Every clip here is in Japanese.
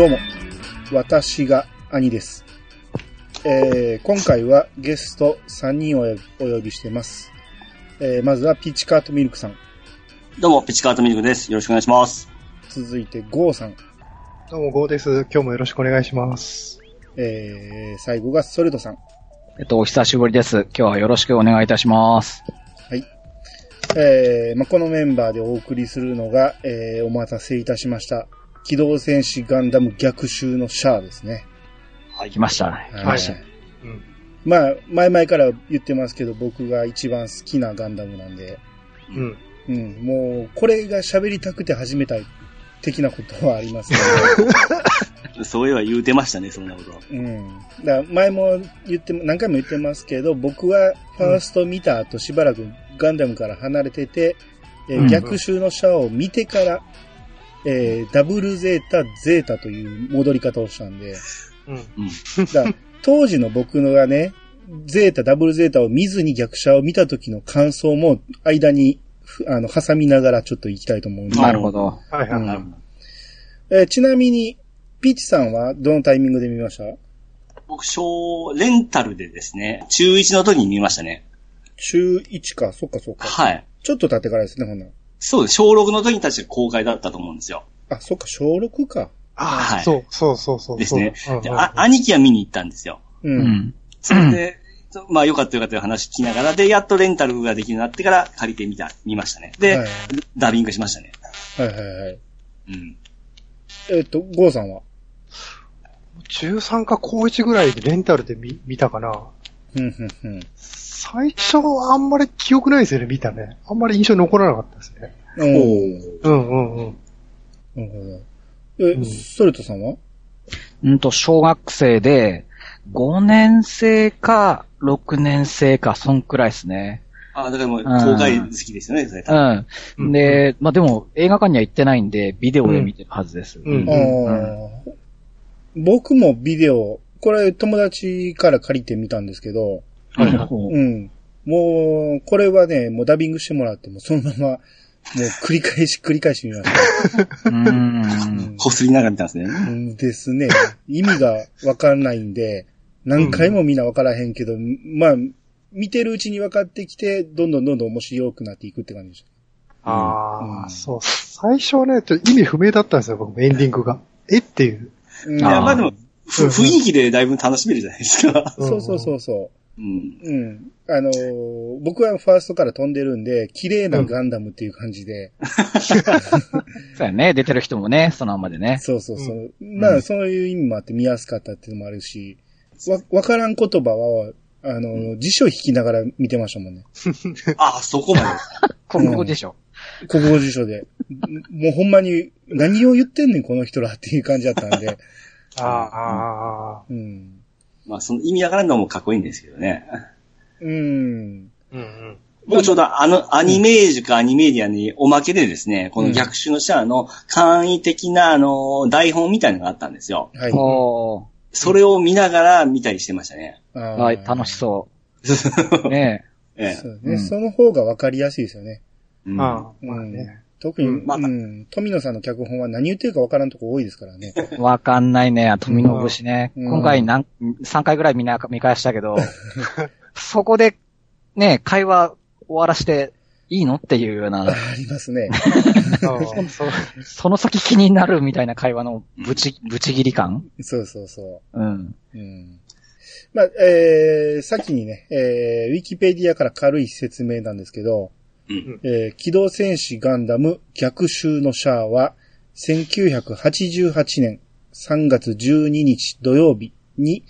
どうも、私が兄です。えー、今回はゲスト3人をお呼びしてます。えー、まずはピッチカートミルクさん。どうも、ピチカートミルクです。よろしくお願いします。続いてゴーさん。どうも、ゴーです。今日もよろしくお願いします。えー、最後がソルトさん。えっと、お久しぶりです。今日はよろしくお願いいたします。はい。えー、まあ、このメンバーでお送りするのが、えー、お待たせいたしました。機動戦士ガンダム逆襲のシャアですね。はい来ましたね。来ました。うん。まあ、前々から言ってますけど、僕が一番好きなガンダムなんで、うん。うん、もう、これが喋りたくて始めたい的なことはありますけ そういえば言うてましたね、そんなこと。ど、うん。だから前も言って、何回も言ってますけど、僕はファースト見た後しばらくガンダムから離れてて、えーうん逆襲のシャアを見てから、えーダブルゼータ、ゼータという戻り方をしたんで、うん。うん。だ当時の僕のがね、ゼータ、ダブルゼータを見ずに逆者を見た時の感想も間に、ふあの、挟みながらちょっと行きたいと思うんですなるほど。はいはいうんはい。えーちなみに、ピーチさんはどのタイミングで見ました？僕、小、レンタルでですね、中1の時に見ましたね。中1か、そっかそっか。はい。ちょっと経ってからですね、ほんならそうです。小6の時に確か公開だったと思うんですよ。あ、そっか、小6か。ああ、はいそう、そうそうそう。ですね。で、うんあ、兄貴は見に行ったんですよ。う。うんん。それで、まあよかったよかったいう話聞きながら、で、やっとレンタルができるようになってから借りてみた、見ましたね。で、はいダビングしましたね。はいはいはい。うん。えっ、と、ゴーさんは？中3か高1ぐらいでレンタルで見見たかな。うん、うん、うん。最初はあんまり記憶ないですよね、見たね。あんまり印象に残らなかったですね。おーうんうんうん。なるほど。え、うんソルトさんは？うんと、小学生で、5年生か、6年生か、そんくらいですね。あ、だからもう、公開好きですよね、それ。多分うん。で、まあでも、映画館には行ってないんで、ビデオで見てるはずです。うん僕もビデオ、これ友達から借りてみたんですけど、はいはい うん。もう、これはね、もうダビングしてもらって、もうそのまま、もう繰り返し繰り返し見ました。うん。うんこすりながら見たんですね。うんですね。意味がわかんないんで、何回もみんなわからへんけど、まあ、見てるうちに分かってきて、どんどんどんどん面白くなっていくって感じでしああ、うんそう。最初はね、ちょっと意味不明だったんですよ、僕もエンディングが。えっていう。た。うんいや、まあでも、ふ雰囲気でだいぶ楽しめるじゃないですか。そうそうそうそう。うん。うん。あのー僕はファーストから飛んでるんで、綺麗なガンダムっていう感じで、そうやね。出てる人もね、そのままでね。そうそうそう。まあ、そういう意味もあって見やすかったっていうのもあるし、わ、わからん言葉は、あのー辞書引きながら見てましたもんね。あ、そこまで。国語でしょ。国語辞書で。もうほんまに、何を言ってんねん、この人らっていう感じだったんで。ああ、あうん。まあ、その意味わからんのもかっこいいんですけどね。うん。うんうん。僕ちょうどあの、アニメージュかアニメディアにおまけでですね、この逆襲のシャアの簡易的なあの、台本みたいなのがあったんですよ。はい。それを見ながら見たりしてましたね。はい、楽しそう。ねええ。そうね、うんその方がわかりやすいですよね。うんああ、うんまあね。特に、ううんんまあ富野さんの脚本は何言ってるかわからんとこ多いですからね。え。わかんないね。富の節ね。うん今回何、3回ぐらい見な、見返したけど、そこで、ね、会話終わらしていいのっていうような、ありますね。あ あそうその先気になるみたいな会話のぶち、ぶち切り感そうそうそうん。う。うん。まあ、えー、先にね、えー、ウィキペディアから軽い説明なんですけど、うんえー機動戦士ガンダム逆襲のシャアは、1988年3月12日土曜日に、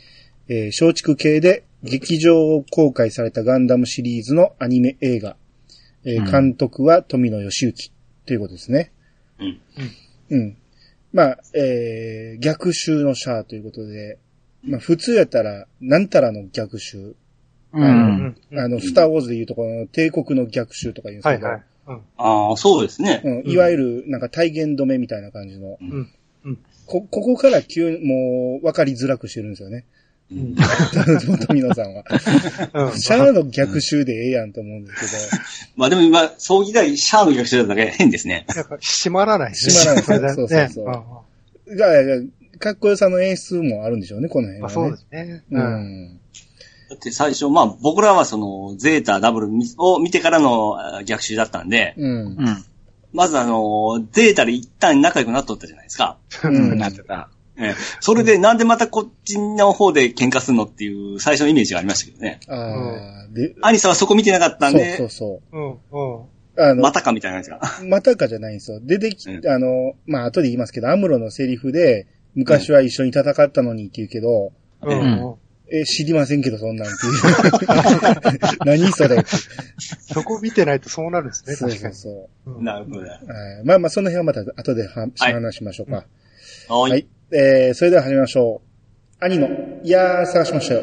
えー松竹系で劇場公開されたガンダムシリーズのアニメ映画。えーうん監督は富野義行ということですね。うん。うん。まあ、えー逆襲のシャアということで、まあ普通やったら、なんたらの逆襲。う。うん。あの、スターウォーズでいうとこの帝国の逆襲とか言うんですけど、はいはい。うん。ああ、そうですね。うん、いわゆる、なんか体言止めみたいな感じの。うんこ、ここから急に、もう、分かりづらくしてるんですよね。うん 富野さんは。うん。シャアの逆襲でええやんと思うんです まあでも今、葬儀代シャアの逆襲だっただけ変ですね。なんか、閉まらないね。閉まらないそうそうそうかっこよさの演出もあるんでしょうね、この辺は、ね。まあそうですね。ううん。ん。だって最初、まあ僕らはその、ゼータ、ダブルを見てからのあ逆襲だったんで、うんう。ん。まずあの、ゼータで一旦仲良くなっとったじゃないですか。うんなってた。ええそれでなんでまたこっちの方で喧嘩するのっていう最初のイメージがありましたけどね。ああ、で、アニさんはそこ見てなかったんそうで、そうそうん。うん。う。あの、またかみたいな感じが。またかじゃないんですよ。出てき、うんあの、まあ、後で言いますけど、アムロのセリフで、昔は一緒に戦ったのにって言うけど、うん。うん。え、知りませんけど、そんなんっていう。何それ。そこ見てないとそうなるんですね、そう確かに。そうそう。うんなるほど。はいまあまあ、その辺はまた後でははい話しましょうか。ははいい。えー、それでは始めましょう。兄の、いやー、探しましたよ。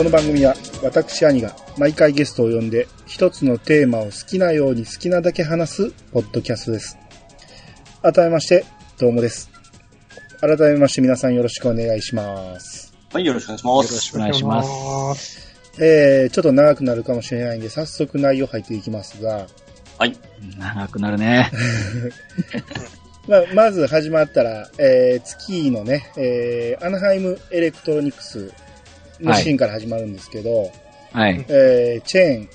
この番組は私兄が毎回ゲストを呼んで一つのテーマを好きなように好きなだけ話すポッドキャストです。改めまして、どうもです。改めまして皆さんよろしくお願いします。はい、よろしくお願いしまよろしす。くお願いします。す。えー、ちょっと長くなるかもしれないんで早速内容入っていきますが、はい。長くなるね。まあ、まず始まったら、えー、月のね、えー、アナハイムエレクトロニクスのシーンから始まるんですけど、はい。えー、チェーン、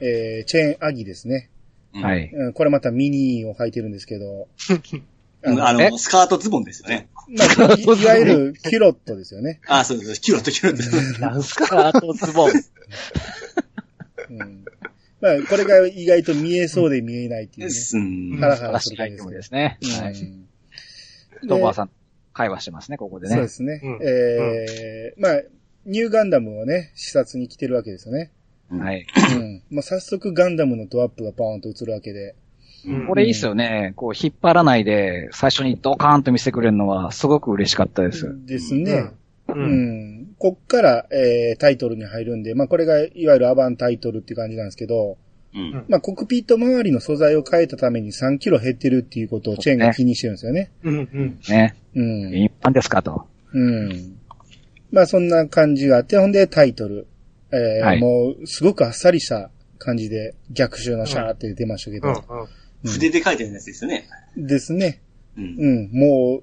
えー、チェーンアギですね。うんはい。うん、これまたミニを履いてるんですけど、うんあえの、スカートズボンですよね。まあ、いいわゆるキュロットですよね。あ、そうです。キュロットキュロットです。なんすかスカートズボン。うん、まあ、これが意外と見えそうで見えないっていうね。うんハラハラする感じですね。ムですね。はい。うんトーバーさん、会話してますね、ここでね。そうですね。うんえーまあ、ニューガンダムをね、視察に来てるわけですよね。はい。うん。もう早速ガンダムのドアップがパーンと映るわけで。うんこれいいっすよね。こう、引っ張らないで、最初にドカーンと見せてくれるのは、すごく嬉しかったです。ですね。う。うんん。こっから、えータイトルに入るんで、まあこれがいわゆるアバンタイトルって感じなんですけど、うん。まあコックピット周りの素材を変えたために3キロ減ってるっていうことをチェーンが気にしてるんですよね。うん。うん。ね。うん。一般ですかと。うん。まあそんな感じがあって、ほんでタイトル。えーはいもうすごくあっさりした感じで逆襲のシャーって出ましたけど。うん。うん筆で書いてるやつですよね。ですね。うん。うん。もう、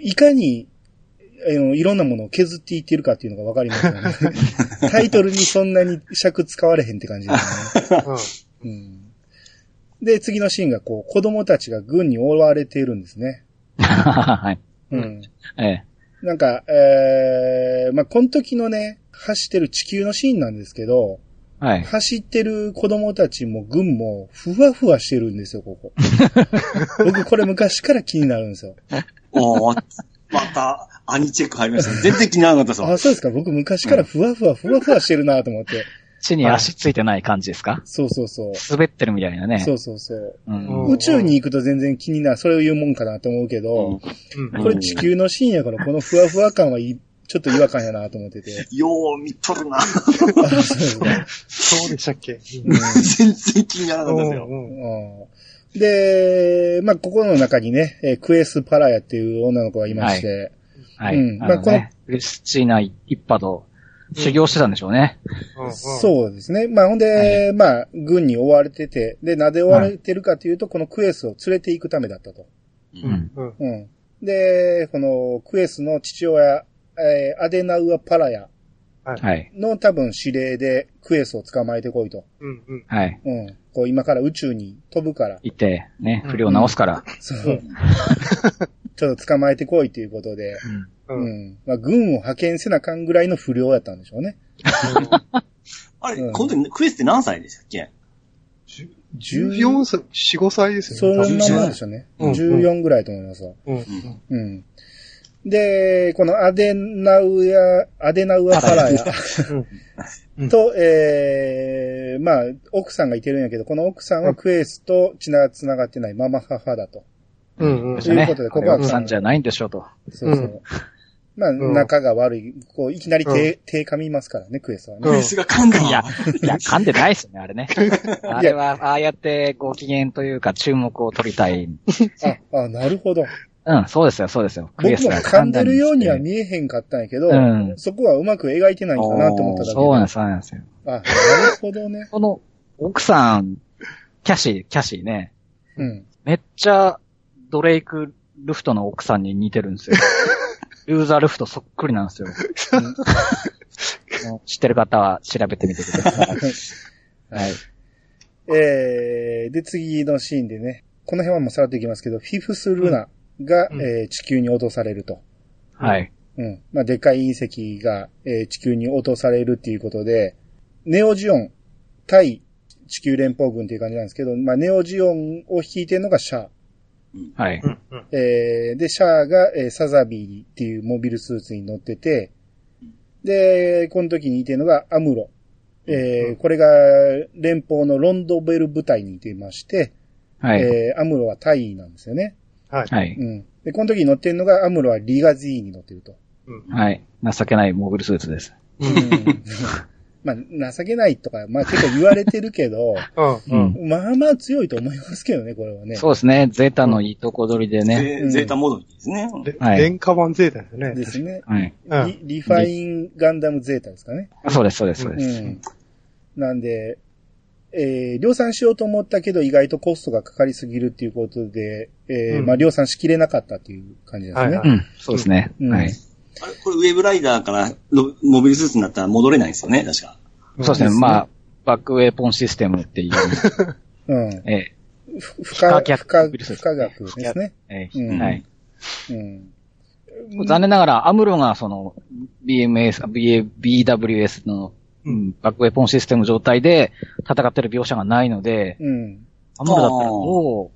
いかに、あのいろんなものを削っていってるかっていうのがわかりますよね。タイトルにそんなに尺使われへんって感じですね。うん。うん。で、次のシーンがこう、子供たちが軍に追われているんですね。はい。うん。ええ。なんか、えー、まあ、この時のね、走ってる地球のシーンなんですけど、はい。走ってる子供たちも軍もふわふわしてるんですよ、ここ。僕これ昔から気になるんですよ。おーまた、アニチェック入りましたね。全然気にならなかったあ、ですそうですか。僕昔からふわふわ、ふわふわしてるなと思って。地に足ついてない感じですか？そうそうそう。滑ってるみたいなね。そうそうそう。うん。うん宇宙に行くと全然気になる。それを言うもんかなと思うけど、うんうん。これ地球のシーンやから、このふわふわ感はいちょっと違和感やなと思ってて。よう見とるな。あそうですかそうでしたっけ？全然気にならなかったですよ。うん。うんで、まあ、ここの中にね、えークエス・パラヤっていう女の子がいまして、はい。うんあのまあこのね、クリスチーナ一派と修行してたんでしょうね。うん。そうですね。まあ、ほんで、まあ、軍に追われてて、で、なぜ追われてるかというと、このクエスを連れて行くためだったと。う。ん。うん。うん。で、このクエスの父親、えーアデナウア・パラヤはい。の多分指令でクエスを捕まえてこいと。うん。うん。はい。うん。こう今から宇宙に飛ぶから、行って、ね、不良直すから。そう。ちょっと捕まえてこいということで、う。うんん。まあ、軍を派遣せなあかんぐらいの不良やったんでしょうね。あれ、うん今度クエスって何歳でしたっけ？14歳、4、5歳ですそよね。んなもんでしょうね。うん14ぐらいと思いますわ。うん。うん。で、このアデナウア、アデナウアパラヤうん。と、えー、まあ、奥さんがいてるんやけど、この奥さんはクエスと血が繋がってないママ母だと。うん。うん。ということでここは奥さんじゃないんでしょうと。そうそう。まあ、うん仲が悪い。こう、いきなり手、手噛みますからね、クエストはね。うんクエスが噛んだいやわ。、いや、噛んでないっすね、あれね。あれは、ああやってご機嫌というか注目を取りたい。あ、あ、なるほど。うん、そうですよ、そうですよ。ク僕もエスが噛んでるようにはえ見えへんかったんやけど、うんそこはうまく描いてないかなと思っただけで。そうなんです、そうなんですよ。あ、なるほどね。この、奥さん、キャシー、キャシーね、うん。めっちゃ、ドレイク・ルフトの奥さんに似てるんですよ。ルーザー・ルフトそっくりなんですよ。知ってる方は調べてみてくださ い。はい。えー、で、次のシーンでね、この辺はもうさらっといきますけど、フィフス・ルナが、うんえー地球に落とされると。はい。うん。まあ、でっかい隕石が、えー地球に落とされるっていうことで、ネオジオン対地球連邦軍っていう感じなんですけど、まあ、ネオジオンを率いてるのがシャア。はい。えーで、シャアが、えーサザビーっていうモビルスーツに乗ってて、で、この時にいてるのがアムロ。えーうんこれが連邦のロンドベル部隊にいてまして、はい。えーアムロはタイなんですよね。はい。はい。うん。で、この時に乗ってるのがアムロはリガジーに乗ってると。うんはい。情けないモビルスーツです。うん。まあ、情けないとか、まあ結構言われてるけど、うん。うん。まあまあ強いと思いますけどね、これはね。そうですね。ゼータのいいとこ取りでね。うんゼゼータ戻りですね。ではい廉価版ゼータですね。ですね。はい。うんリリファインガンダムゼータですかね。そうです、そうです、そううです。ん。なんで、えー、量産しようと思ったけど意外とコストがかかりすぎるっていうことで、えーうんまあ量産しきれなかったっていう感じですね。はいはいうん、そうですね。うんはい。あれこれウェブライダーからロモビルスーツになったら戻れないんですよね、確か。そうですね。ですねまあ、バックウェポンシステムっていう、うん。えふ不可、不可逆不可、ウイルスです不可学ですね。え、えうんえ、はい。うん。残念ながら、アムロがその、BMS、BA BWS の、ううんん、バックウェポンシステム状態で戦ってる描写がないので、うん。アムロだったらも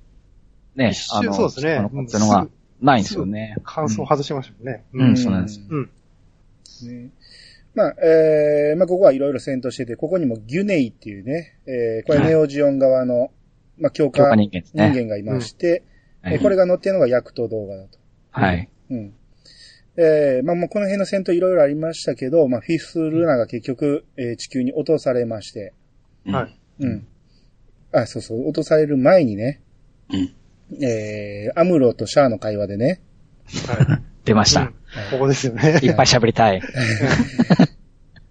う、ね一、瞬そうですねあのっていうのがないんですよね。感想外しましたもんね。うん、うん、そうなんです。うん。ねまあ、えー、まあ、ここはいろいろ戦闘してて、ここにもギュネイっていうね、えー、これネオジオン側の、まあ、強化人間ですね人間がいまして、はいえーこれが載ってるのがヤクト動画だと。はい。うん。えー、まあ、もうこの辺の戦闘いろいろありましたけど、まあ、フィフス・ルナが結局、えー地球に落とされまして、はい。うん。あ、そうそう、落とされる前にね、うん。えー、アムロとシャアの会話でね、はい。出ましたうん。ここですよね。いっぱい喋りたい。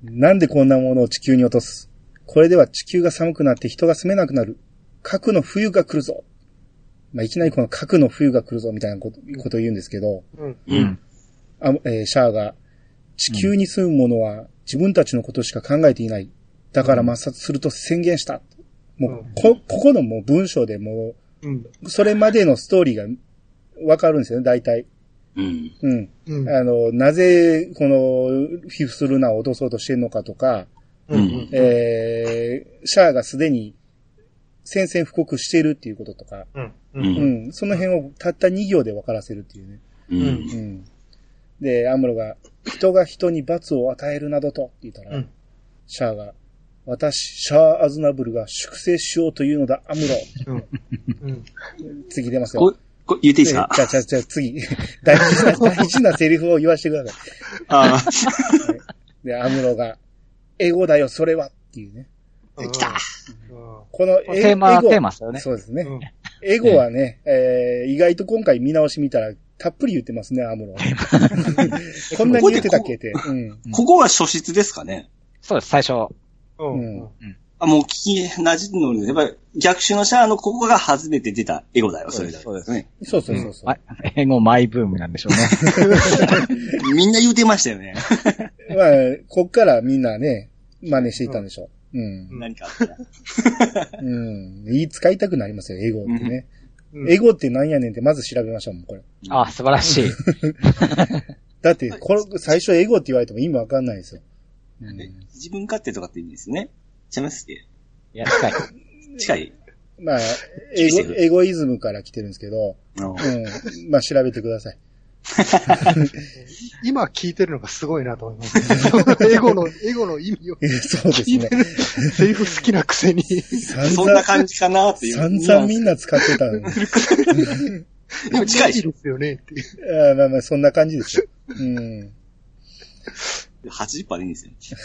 なんでこんなものを地球に落とす？これでは地球が寒くなって人が住めなくなる。核の冬が来るぞ。まあ、いきなりこの核の冬が来るぞみたいなことことを言うんですけど、うん。う。うんん。あえーシャアが、地球に住む者は自分たちのことしか考えていない。だから抹殺すると宣言した。もう、うんこ、ここのもう文章でもうん。う、それまでのストーリーがわかるんですよね、大体。うん。うん。うん。あの、なぜ、この、フィフスルナを落とそうとしてるのかとか、うん。えー、シャアがすでに宣戦布告しているっていうこととか、うん。う。うんん、その辺をたった2行で分からせるっていうね。うん。うん。で、アムロが、人が人に罰を与えるなどと、って言ったら、うんシャアが、私、シャア・アズナブルが粛清しようというのだ、アムロ。うん。うん。次出ますよ。こ、こ、言っていいですか？じゃあ、じゃあ、じゃあ次。大事な、大事なセリフを言わせてくださあい。で、アムロが、エゴだよ、それはっていうね。来たこのエテーマ、テーマですよね。そうですね。うん。エゴはね、えー、意外と今回見直し見たら、たっぷり言ってますね、アムロ。こんなに言ってたっけって。うん。ここが初出ですかねそうです、最初。うん。うん。あ、もう聞き馴染んでるので、やっぱり逆襲のシャアのここが初めて出たエゴだよ、それだ。そうですね。そうそうそうそう。ま英語マイブームなんでしょうね。みんな言うてましたよね。まあ、こっからみんなね、真似していったんでしょう。うん。何かあったら。うん。言い使いたくなりますよ、エゴってね。うんエゴって何やねんってまず調べましょう、もうこれ。あ、素晴らしい。だって、これ、最初エゴって言われても意味わかんないですよ。うん自分勝手とかって意味ですね。ちゃいますっけ？いや、近い。近いまあ、エゴ、エゴイズムから来てるんですけど、うんうん。まあ、調べてください。今聞いてるのがすごいなと思います。エゴの、エゴの意味をえそうですね。セリフ好きなくせに。散そんな々、感じかなっていう。散々みんな使ってたのに。でも近い。ですよねっていう。あまあまあ、そんな感じですよ。うん。80%でいいんですよ。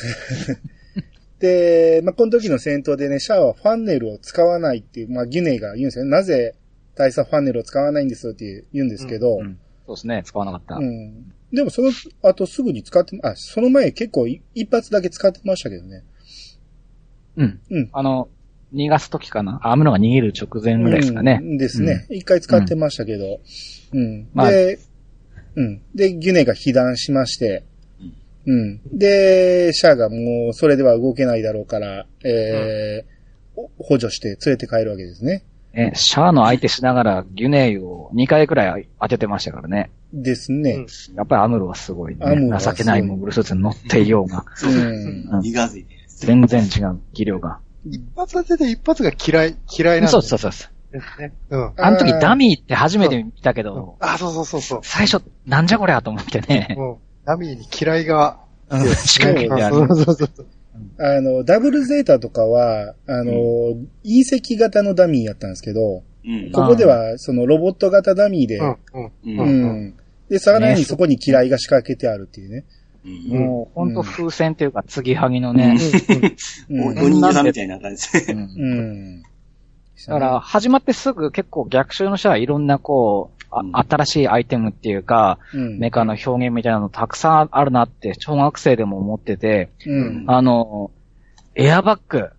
で、まあ、この時の戦闘でね、シャアはファンネルを使わないっていう、まあ、ギュネイが言うんですよね。なぜ大佐ファンネルを使わないんですって言うんですけど、うんそうですね、使わなかった。うん。でもその後すぐに使って、あ、その前結構い一発だけ使ってましたけどね。うん。うん。あの、逃がす時かな？アムロが逃げる直前ぐらいですかね。うんですね。一、回使ってましたけど。うん。まあで、うん。で、ギュネが被弾しまして、うん。で、シャアがもうそれでは動けないだろうから、えーお補助して連れて帰るわけですね。ね、シャアの相手しながらギュネイを2回くらい当ててましたからね。ですね。うんやっぱりアムロはすごいね。アムロ情けないモグルスーツに乗っていようが、うん。うんいがずいて。全然違う、技量が。一発当てて一発が嫌い、嫌いなんそうそうそうそう。ですね。うん。あの時ダミーって初めて見たけど、あ、そうそうそうそう。最初、なんじゃこりゃと思ってね。うん。ダミーに嫌いが、うん仕掛けてある。そうそうそうそう。あの、ダブルゼータとかは、あの、隕石型のダミーやったんですけど、うん。ここでは、そのロボット型ダミーで、うん、うん。う。うんん。で、さらにそこに嫌いが仕掛けてあるっていうね。うん。もう、ほんと風船っていうか、継ぎはぎのね。うん。お人形さんみたいな感じですね。うんうん。だから、始まってすぐ結構逆襲の人はいろんなこう、新しいアイテムっていうか、うん、メカの表現みたいなのたくさんあるなって、小学生でも思ってて、うん。あの、エアバッグ。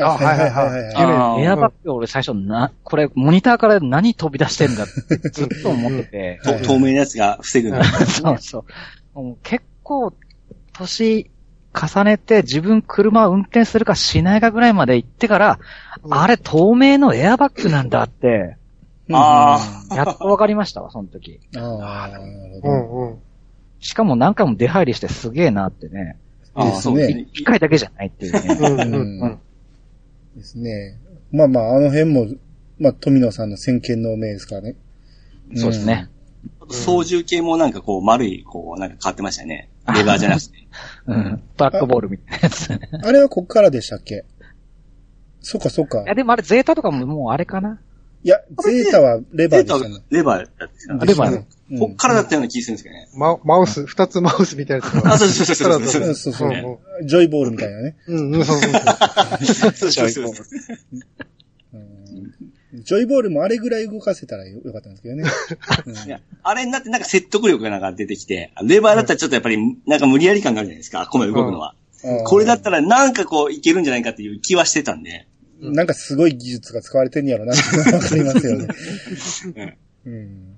あ、はいはいはいエアバッグ俺最初な、これモニターから何飛び出してんだってずっと思ってて。と透明なやつが防ぐんだ。そうそう。もう結構、年重ねて自分車を運転するかしないかぐらいまで行ってから、あれ透明のエアバッグなんだって、あやっとわかりましたわ、その時。ああ、なるうほん、うん。しかも何回も出入りしてすげえなってね。ああ、そうですね。一回だけじゃないっていうね。うん、ど。うん、ううん。ん。ですね。まあまあ、あの辺も、まあ、富野さんの先見の明ですからね。そうですね。操縦系もなんかこう丸い、こうなんか変わってましたよね。レバーじゃなくて。うん。トラックボールみたいなやつ。あれはこっからでしたっけ？そっかそっか。や、でもあれゼータとかももうあれかないや、ゼータはレバーでしたね。レバーだったんですよあレバーうんこっからだったような気がするんですけどね。ママウス、二つマウスみたいなやつが。あ、そうそうそうそうそううんそうジョイボールみたいなね。うん、うん、そうそうそう。そうそうそうそう。うんジョイボールもあれぐらい動かせたらよよかったんですけどね。あれになってなんか説得力がなんか出てきて、レバーだったらちょっとやっぱりなんか無理やり感があるじゃないですか、ここまで動くのは。うんこれだったらなんかこういけるんじゃないかっていう気はしてたんで。なんかすごい技術が使われてんやろなってわかりますよね。うん。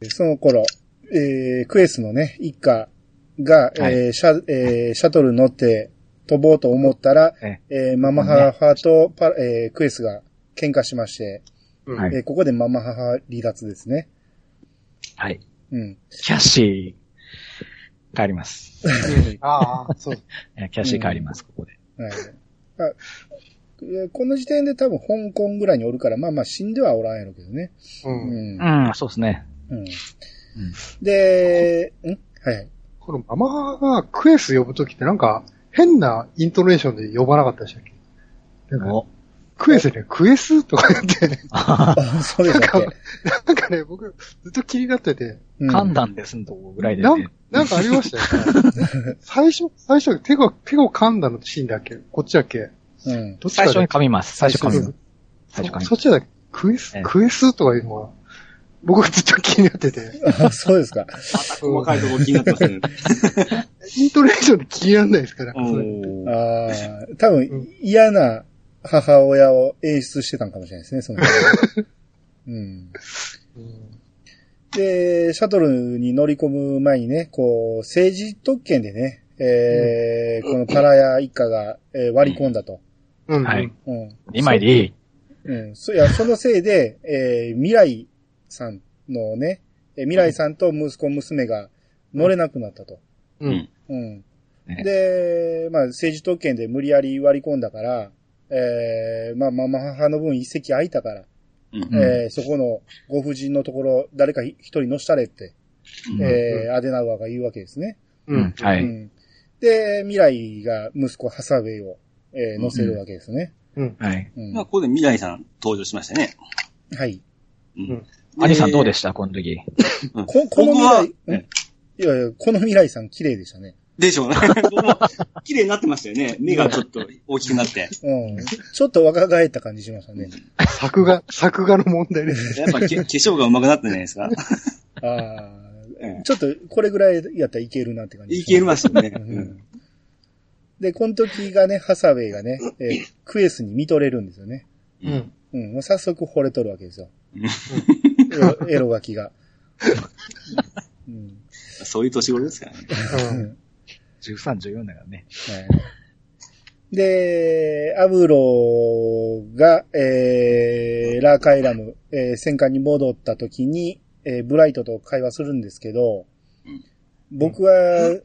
でその頃、えー、クエスのね、一家が、はいえーシャ、えーシャトル乗って飛ぼうと思ったら、ええーママ母とパ、えークエスが喧嘩しまして、うんはいえーここでママ母離脱ですね。はい。うん。キャッシー、帰ります。ああ、そう。えキャッシー帰ります、ここで。はい。この時点で多分香港ぐらいにおるから、まあまあ死んではおらんやろうけどね。う。うんん。うん、そうですね。うん。で、ん？はいはい。このママがクエス呼ぶときってなんか変なイントネーションで呼ばなかったでしたっけ？なんかお、クエスね、クエスとか言って、あ、そうでなんかなんかね、僕ずっと気になってて、うん噛んだんですんとこぐらいでねなん。なんかありましたよね。最初、最初手が、手を噛んだのシーンだっけ？こっちだっけ？うん。最初に噛みます。最初噛みます。最初噛みます。そそっちだクエスええ、クエスとかいうのは、僕ずっと気になってて、あ、そうですか。細かいところ気になってますね。イントネーションで気にならないですから。うんああ、多分嫌な母親を演出してたんかもしれないですね、その時 うん。うんで、シャトルに乗り込む前にね、こう、政治特権でね、えーこのパラヤ一家が、えー割り込んだと。うん。はい。うん。2枚でいい。うん。そ、いや、そのせいで、えー未来さんのね、えー未来さんと息子娘が乗れなくなったと。う。うんん。うん。ねで、まあ、政治特権で無理やり割り込んだから、えーまあ、ママ母の分一席空いたから、うん。うんえーそこのご婦人のところ、誰か一人乗したれって、うんえーアデナウアーが言うわけですね。ううんん。。はい。うん。で、未来が息子ハサウェイを、えー乗せるわけですね。うん。はい。うん。まあ、ここで未来さん登場しましたね。はい。うん。アニさんどうでした？この時。うんここの未来、んいやいや、この未来さん綺麗でしたね。でしょうね。綺麗になってましたよね。目がちょっと大きくなって。うん。ちょっと若返った感じしましたね。作画、作画の問題です。やっぱけ化粧が上手くなったんじゃないですか？ああ。えちょっと、これぐらいやったらいけるなって感じ。えいけましたね。で、この時がね、ハサウェイがね、えークエスに見とれるんですよね。う。ん。うん。もう早速惚れとるわけですよ。うんエロガキが。うん。そういう年頃ですからね。うん。13、14だからね。はいで、アブロが、えー、ラーカイラム、えー戦艦に戻った時に、えーブライトと会話するんですけどうん、僕は、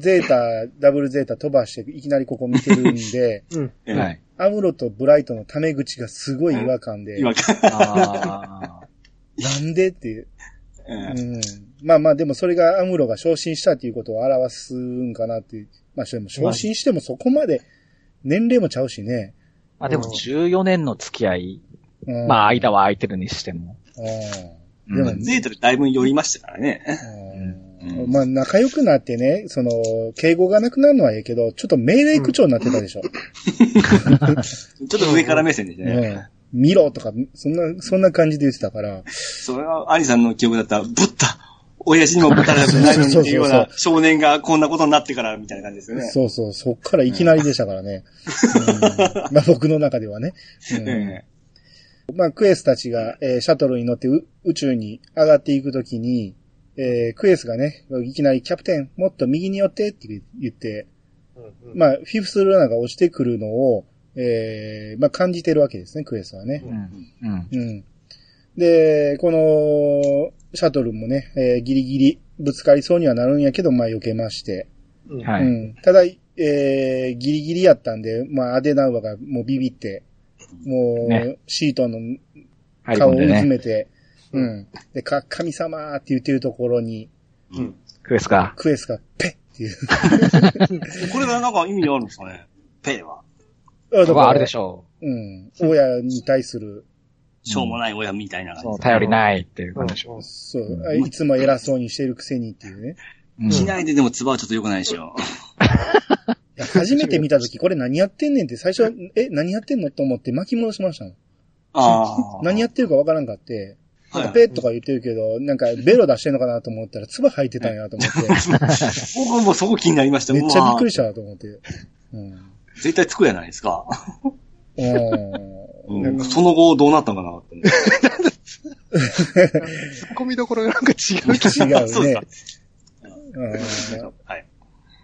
ゼータ、ダブルゼータ飛ばしていきなりここ見てるんで、うん。ええはい。アムロとブライトのタメ口がすごい違和感で、今、ああ。なんでっていう、ええうん。まあまあでもそれがアムロが昇進したっていうことを表すんかなっていう。まあでも昇進してもそこまで年齢もちゃうしね。まあでも14年の付き合い。うん、まあ間は空いてるにしても。うん。でも、うんゼータでだいぶ寄りましたからね。うんまあ仲良くなってね、その、敬語がなくなるのはええけど、ちょっと命令口調になってたでしょ。ちょっと上から目線でうね。ん。見ろとか、そんな、そんな感じで言ってたから。それは、アニさんの記憶だったら、ぶった親父にもぶたれたくないのにっていうような少年がこんなことになってからみたいな感じですよね。そうそう、そっからいきなりでしたからね。うんまあ僕の中ではね。まあ、クエスたちが、えーシャトルに乗ってう宇宙に上がっていくときに、えークエスがね、いきなりキャプテン、もっと右に寄ってって言って、うん。まあ、フィフスルナーが落ちてくるのを、えーまあ感じてるわけですね、クエスはね。うん。うん。うん。で、この、シャトルもね、えーギリギリぶつかりそうにはなるんやけど、まあ避けまして。うん。はいうん。ただ、えーギリギリやったんで、まあアデナウアがもうビビって、もう、ねシートの顔をうず込んでね。めて、うん。で、か、神様って言ってるところに、うん。クエスか？クエスがペッっていう。え これがなんか意味あるんですかね？ペイは。あまああるでしょうん。親に対する、しょうもない親みたいなう。そう、感じ。頼りないっていう感じでしょ。そう、あいつも偉そうにしてるくせにっていうね。うんしないででもツバはちょっと良くないでしょ。いや初めて見たとき、これ何やってんねんって最初、え、何やってんの？と思って巻き戻しましたもん。ああ。何やってるかわからんかって、なんかはいペッとか言ってるけど、なんかベロ出してんのかなと思ったら、唾吐いてたんやと思って、僕もそこ気になりました。めっちゃびっくりししたと思って。うん。絶対つくやないですか。うんうんその後どうなったのかなって。ツッコミどころがなんか違う。違うね。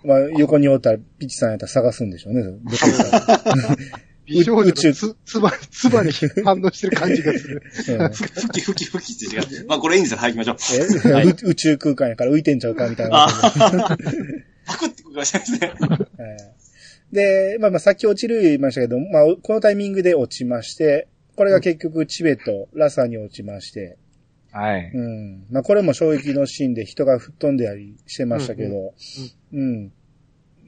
まあ、横におったら、ピチさんやったら探すんでしょうね。美少女宇宙のつ、つば、つばに 反応してる感じがする。ふきふきふきって違う。まあこれいいんですよ。はい、行きましょう。えはい宇宇宙空間やから浮いてんちゃうかみたいな。パクってくださいね。はいで、まあまあ、さっき落ちる言いましたけど、まあ、このタイミングで落ちまして、これが結局チベット、ラサに落ちまして、はい。うん。まあ、これも衝撃のシーンで人が吹っ飛んでたりしてましたけど、うん。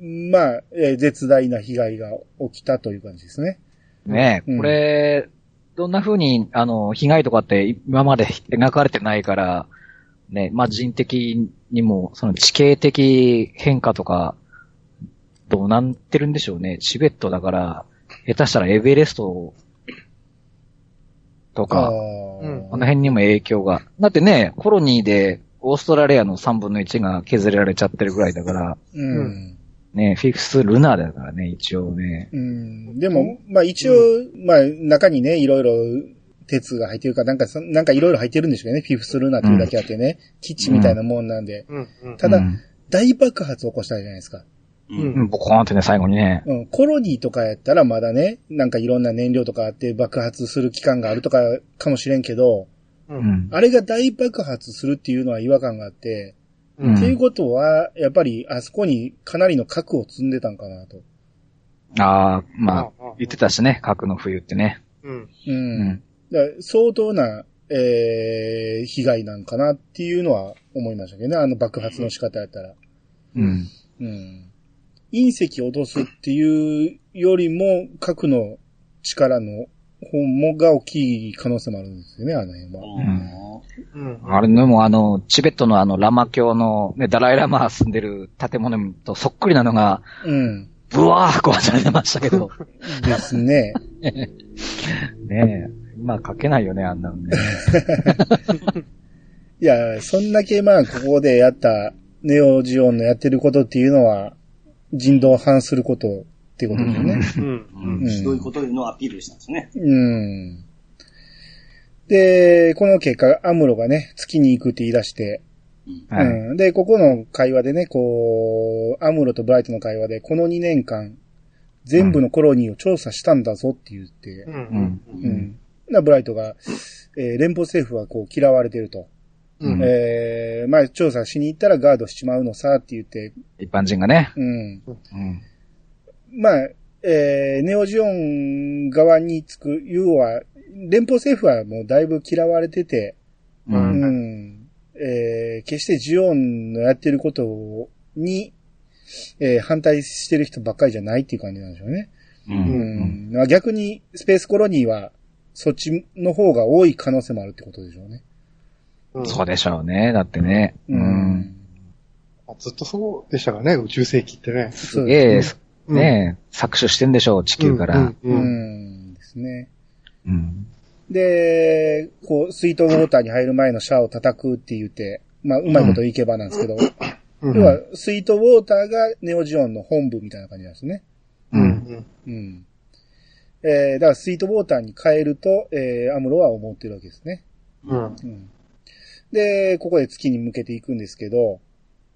まあ、えー絶大な被害が起きたという感じですね。ねえ、うんこれ、どんな風に、あの、被害とかって今まで描かれてないから、ね、まあ、人的にも、その地形的変化とか、どうなってるんでしょうね。チベットだから、下手したらエベレストとあか、うんこの辺にも影響が。だってね、コロニーでオーストラリアの3分の1が削られちゃってるぐらいだから、うん。ね、フィフスルナーだからね、一応ね。うん。でも、まあ一応、まあ中にね、いろいろ鉄が入ってるか、なんかそ、なんかいろいろ入ってるんでしょうね。フィフスルナーっていうだけあってね。基地みたいなもんなんで。うん。うん。ただうん大爆発起こしたじゃないですか。う。うんうん、ボコーンってね、最後にね。うん、コロニーとかやったらまだね、なんかいろんな燃料とかあって爆発する期間があるとかかもしれんけど、う。うんん。あれが大爆発するっていうのは違和感があって、うんっていうことは、やっぱりあそこにかなりの核を積んでたんかなと。ああ、まあ、あ言ってたしね、核の冬ってね。うん。う。うんん。だから相当な、えー、被害なんかなっていうのは思いましたけどね、あの爆発の仕方やったら。うん。うん。隕石を落とすっていうよりも、核の力の本が大きい可能性もあるんですよね、あの辺は。うん。あれでもあの、チベットのあの、ラマ教の、ね、ダライラマが住んでる建物とそっくりなのが、うん。ブワー壊されてましたけど。ですね。ねえ。今書けないよね、あんなのね。いや、そんだけまあ、ここでやった、ネオジオンのやってることっていうのは、人道を反することっていうことですよね。うん。うん。ひどいことのをアピールしたん。ですね。うん。で、この結果、アムロがね、月に行くって言い出して、はい。うん。で、ここの会話でね、こう、アムロとブライトの会話で、この2年間、全部のコロニーを調査したん。だぞって言って、う。うん。ん。うん。なブライトが、えー連邦政府はこう嫌われてると。うん。えーまあ調査しに行ったらガードしちまうのさって言って、一般人がね。うん。うん。まあ、えーネオジオン側につく、要は、連邦政府はもうだいぶ嫌われてて、う。うんん。えー決してジオンのやってることに、えー反対してる人ばっかりじゃないっていう感じなんでしょうね。う。うんん。まあ逆に、スペースコロニーは、そっちの方が多い可能性もあるってことでしょうね。うんそうでしょうね。だってね。ううん。。ずっとそうでしたかね、宇宙世紀ってね。すげえ、うんねえ、搾取してんでしょう、地球から。うん。ううん。ん。ですね。うん。で、こう、スイートウォーターに入る前のシャワーを叩くって言って、まあ、うまいこといけばなんですけど、うん。要は、スイートウォーターがネオジオンの本部みたいな感じなんですね。ううん。ん。うん。えー、だからスイートウォーターに変えると、えー、アムロは思ってるわけですね。うん。うん。で、ここで月に向けていくんですけど、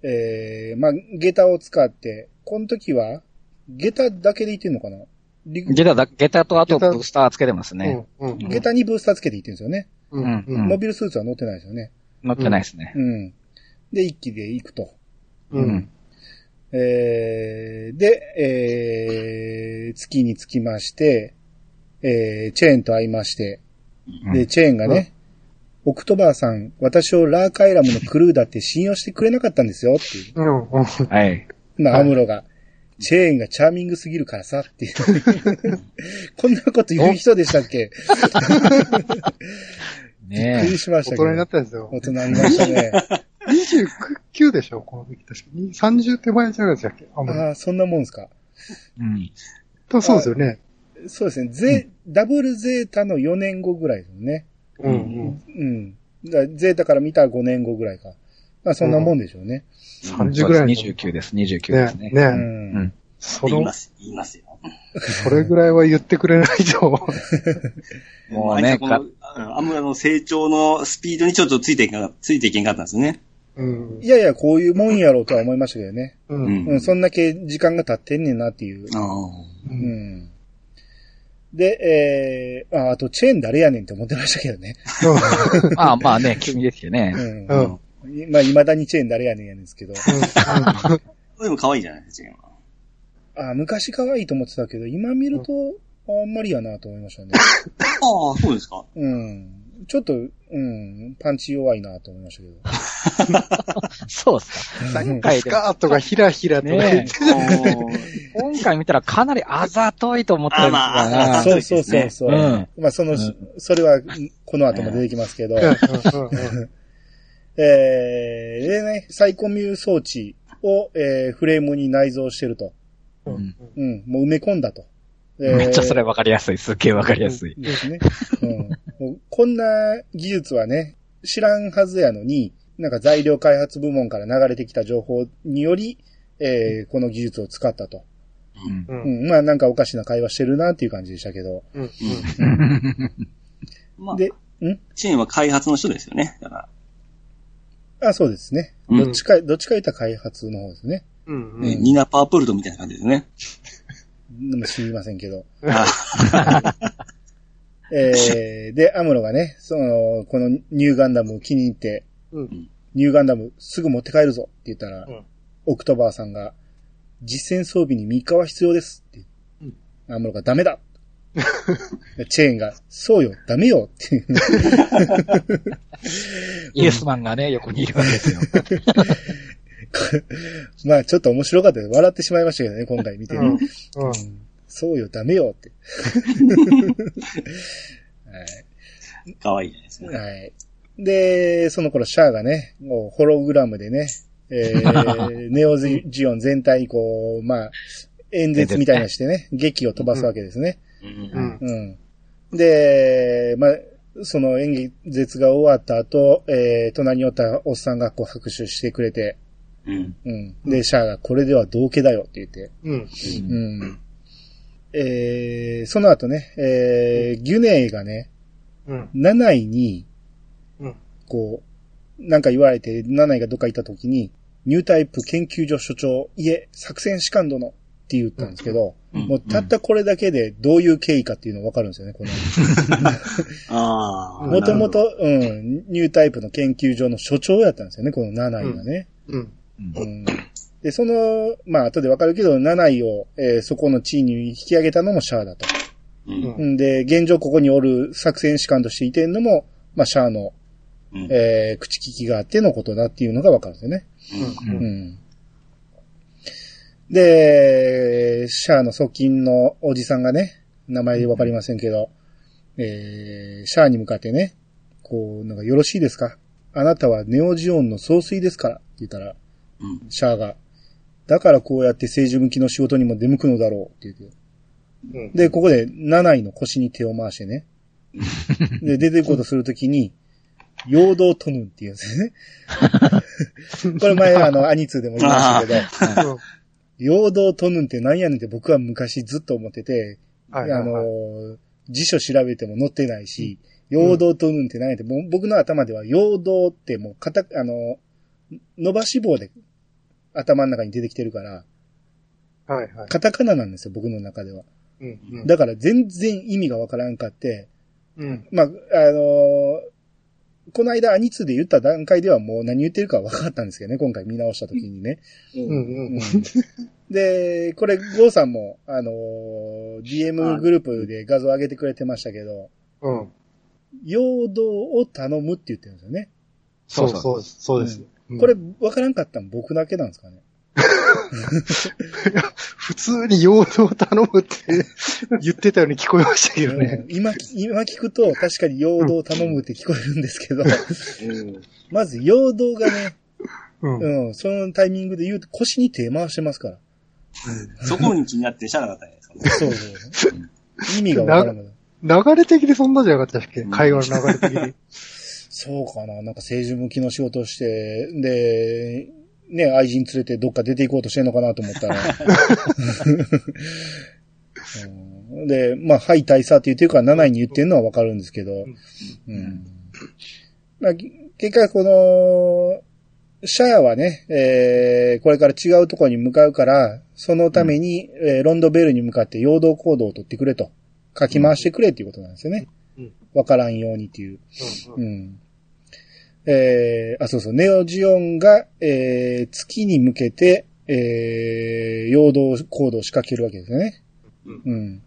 えー、まあ、下駄を使って、この時は、下駄だけでいってんのかな？陸ゲタだ、ゲタとあとブースターつけてますね。うん。下駄にブースターつけていってるんですよね。うん。うモん。ビルスーツは乗ってないですよね。乗ってないですね。うん。で、一気で行くと。う。うんん。えー、で、えー、月に着きまして、えー、チェーンと会いまして、で、チェーンがね、オクトバーさん、私をラーカイラムのクルーだって信用してくれなかったんですよっていう。うん。うん。はい。アムロが、チェーンがチャーミングすぎるからさっていう。こんなこと言う人でしたっけ？びっねくりしましたけど。大人になったんですよ大。人になりましたね。29でしょ、この時確かに。30手前じゃないでしたっけあ。ああ、そんなもんですか？え。うん。多分そうですよね。そうですね。ゼ、ダブルゼータの4年後ぐらいですよね。うん。うん。うん。だからゼータから見たら5年後ぐらいか。まあそんなもんでしょうね。30ぐらいの。29です、29ですね。う。ねねん。その言いま、す、言いますよ。それぐらいは言ってくれないと。もうねあアムラの成長のスピードにちょっとついていけんか、ついていけんかったんですよね。うんい。やいや、こういうもんやろうとは思いましたけどね。う。うんん。うん、そんだけ時間が経ってんねんなっていう。あう。うんん。で、えー、あ、あとチェーン誰やねんって思ってましたけどね。ま あまあね、急にできてね。うん。うん。あ。まあ、未だにチェーン誰やねんやねんですけど。でも可愛いじゃないですか、あ、昔可愛いと思ってたけど、今見ると、あんまりやなと思いましたね。ああ、そうですか。うん。ちょっと、うん、パンチ弱いなと思いましたけど。そうっすか。うんスカートがひらひらとか言って。今回見たらかなりあざといと思ったんですあまあがあそうそうそうそう。うんまあ、その、うんそれは、この後も出てきますけど、えー、でね、サイコミュー装置を、えーフレームに内蔵してると。うんうん、もう埋め込んだと。えーめっちゃそれわかりやすい。すっげえわかりやすい。ですね。うん。もうこんな技術はね、知らんはずやのに、なんか材料開発部門から流れてきた情報により、えーこの技術を使ったと。うんうんうん。まあなんかおかしな会話してるなっていう感じでしたけど。うんまあ、で、ん？チェーンは開発の人ですよね。だから。あ、そうですね。うんどっちか、どっちか言ったら開発の方ですね。うんねニナ・パープルトみたいな感じですね。でも知りませんけど。あえー、で、アムロがね、その、このニューガンダムを気に入って、うんニューガンダムすぐ持って帰るぞって言ったら、うんオクトバーさんが、実戦装備に3日は必要ですって。アムロがダメだ チェーンが、そうよ、ダメよっていう。イエスマンがね、横にいるわけですよ。まあちょっと面白かったです。笑ってしまいましたけどね、今回見てね。うんうんそうよ、ダメよって。かわいいですか。はい。はい。で、その頃シャアがね、もうホログラムでね、えー、ネオジオン全体にこう、まあ、演説みたいなしてね、劇を飛ばすわけですね。うんうん。うん。で、まあ、その演説が終わった後、えー、隣におったおっさんがこう拍手してくれて、うん。うん。で、シャアがこれでは道家だよって言って、うん。うん。えー、その後ね、えー、ギュネイがね、うん。7位に、うん。こう、なんか言われて、7位がどっか行った時に、ニュータイプ研究所所長、いえ、作戦士官殿って言ったんですけど、うんもうたったこれだけでどういう経緯かっていうの分かるんですよね、この。ああ。もともと、うん、ニュータイプの研究所の所長やったんですよね、この7位がね。うん。うんで、その、まあ、後で分かるけど、7位を、えーそこの地位に引き上げたのもシャアだと。うん。うんで、現状ここにおる作戦士官としていてんのも、まあ、シャアの、うんえー口利きがあってのことだっていうのが分かるんですよね。うんうんうん。で、シャアの側近のおじさんがね、名前でわかりませんけど、えー、シャアに向かってね、こう、なんかよろしいですか？あなたはネオジオンの総帥ですから、って言ったら、うん。シャアが、だからこうやって政治向きの仕事にも出向くのだろう、って言って。うん。で、ここで、七位の腰に手を回してね。で、出ていこうとするときに、陽動トヌンって言うんですよね。これ前、あの、アニツーでも言いましたけど、うん陽動トヌンって何やねんって僕は昔ずっと思ってて、はいはいはいあの、辞書調べても載ってないし、陽動トヌンって何やって、もう僕の頭では陽動ってもう、かた、あの、伸ばし棒で頭の中に出てきてるから、はいはい。カタカナなんですよ、僕の中では。うん。うん。だから全然意味がわからんかって、うん。まあ、あのーこの間アニツーで言った段階ではもう何言ってるか分かったんですけどね、今回見直した時にね。うん。ううんん。で、これ、ゴーさんも、あのー DM グループで画像上げてくれてましたけど、うん。陽動を頼むって言ってるんですよね。そうそう、そうです。うんこれ、分からんかったの僕だけなんですかね。普通に用途を頼むって言ってたように聞こえましたけどね。うん今、今聞くと確かに陽動を頼むって聞こえるんですけど、うん。まず陽動がね、うん。うん、そのタイミングで言うと腰に手回してますから。そこに気になってしゃあなかったんじゃないですか。そうそう。意味がわからんから。流れ的にそんなじゃなかったっけ？うん会話の流れ的に。そうかな。なんか政治向きの仕事をして、で、ね、愛人連れてどっか出て行こうとしてんのかなと思ったら。うんで、まあ、はい、大佐って言ってるから7位に言ってるのはわかるんですけど、うん。まあ、ぎ結果この、シャアはね、えー、これから違うところに向かうから、そのために、えーロンドベルに向かって陽動行動を取ってくれと。書き回してくれっていうことなんですよねうん。わからんようにっていう。うんうん。えー、あ、そうそう、ネオジオンが、えー、月に向けて、えー、陽動行動を仕掛けるわけですよね。うん。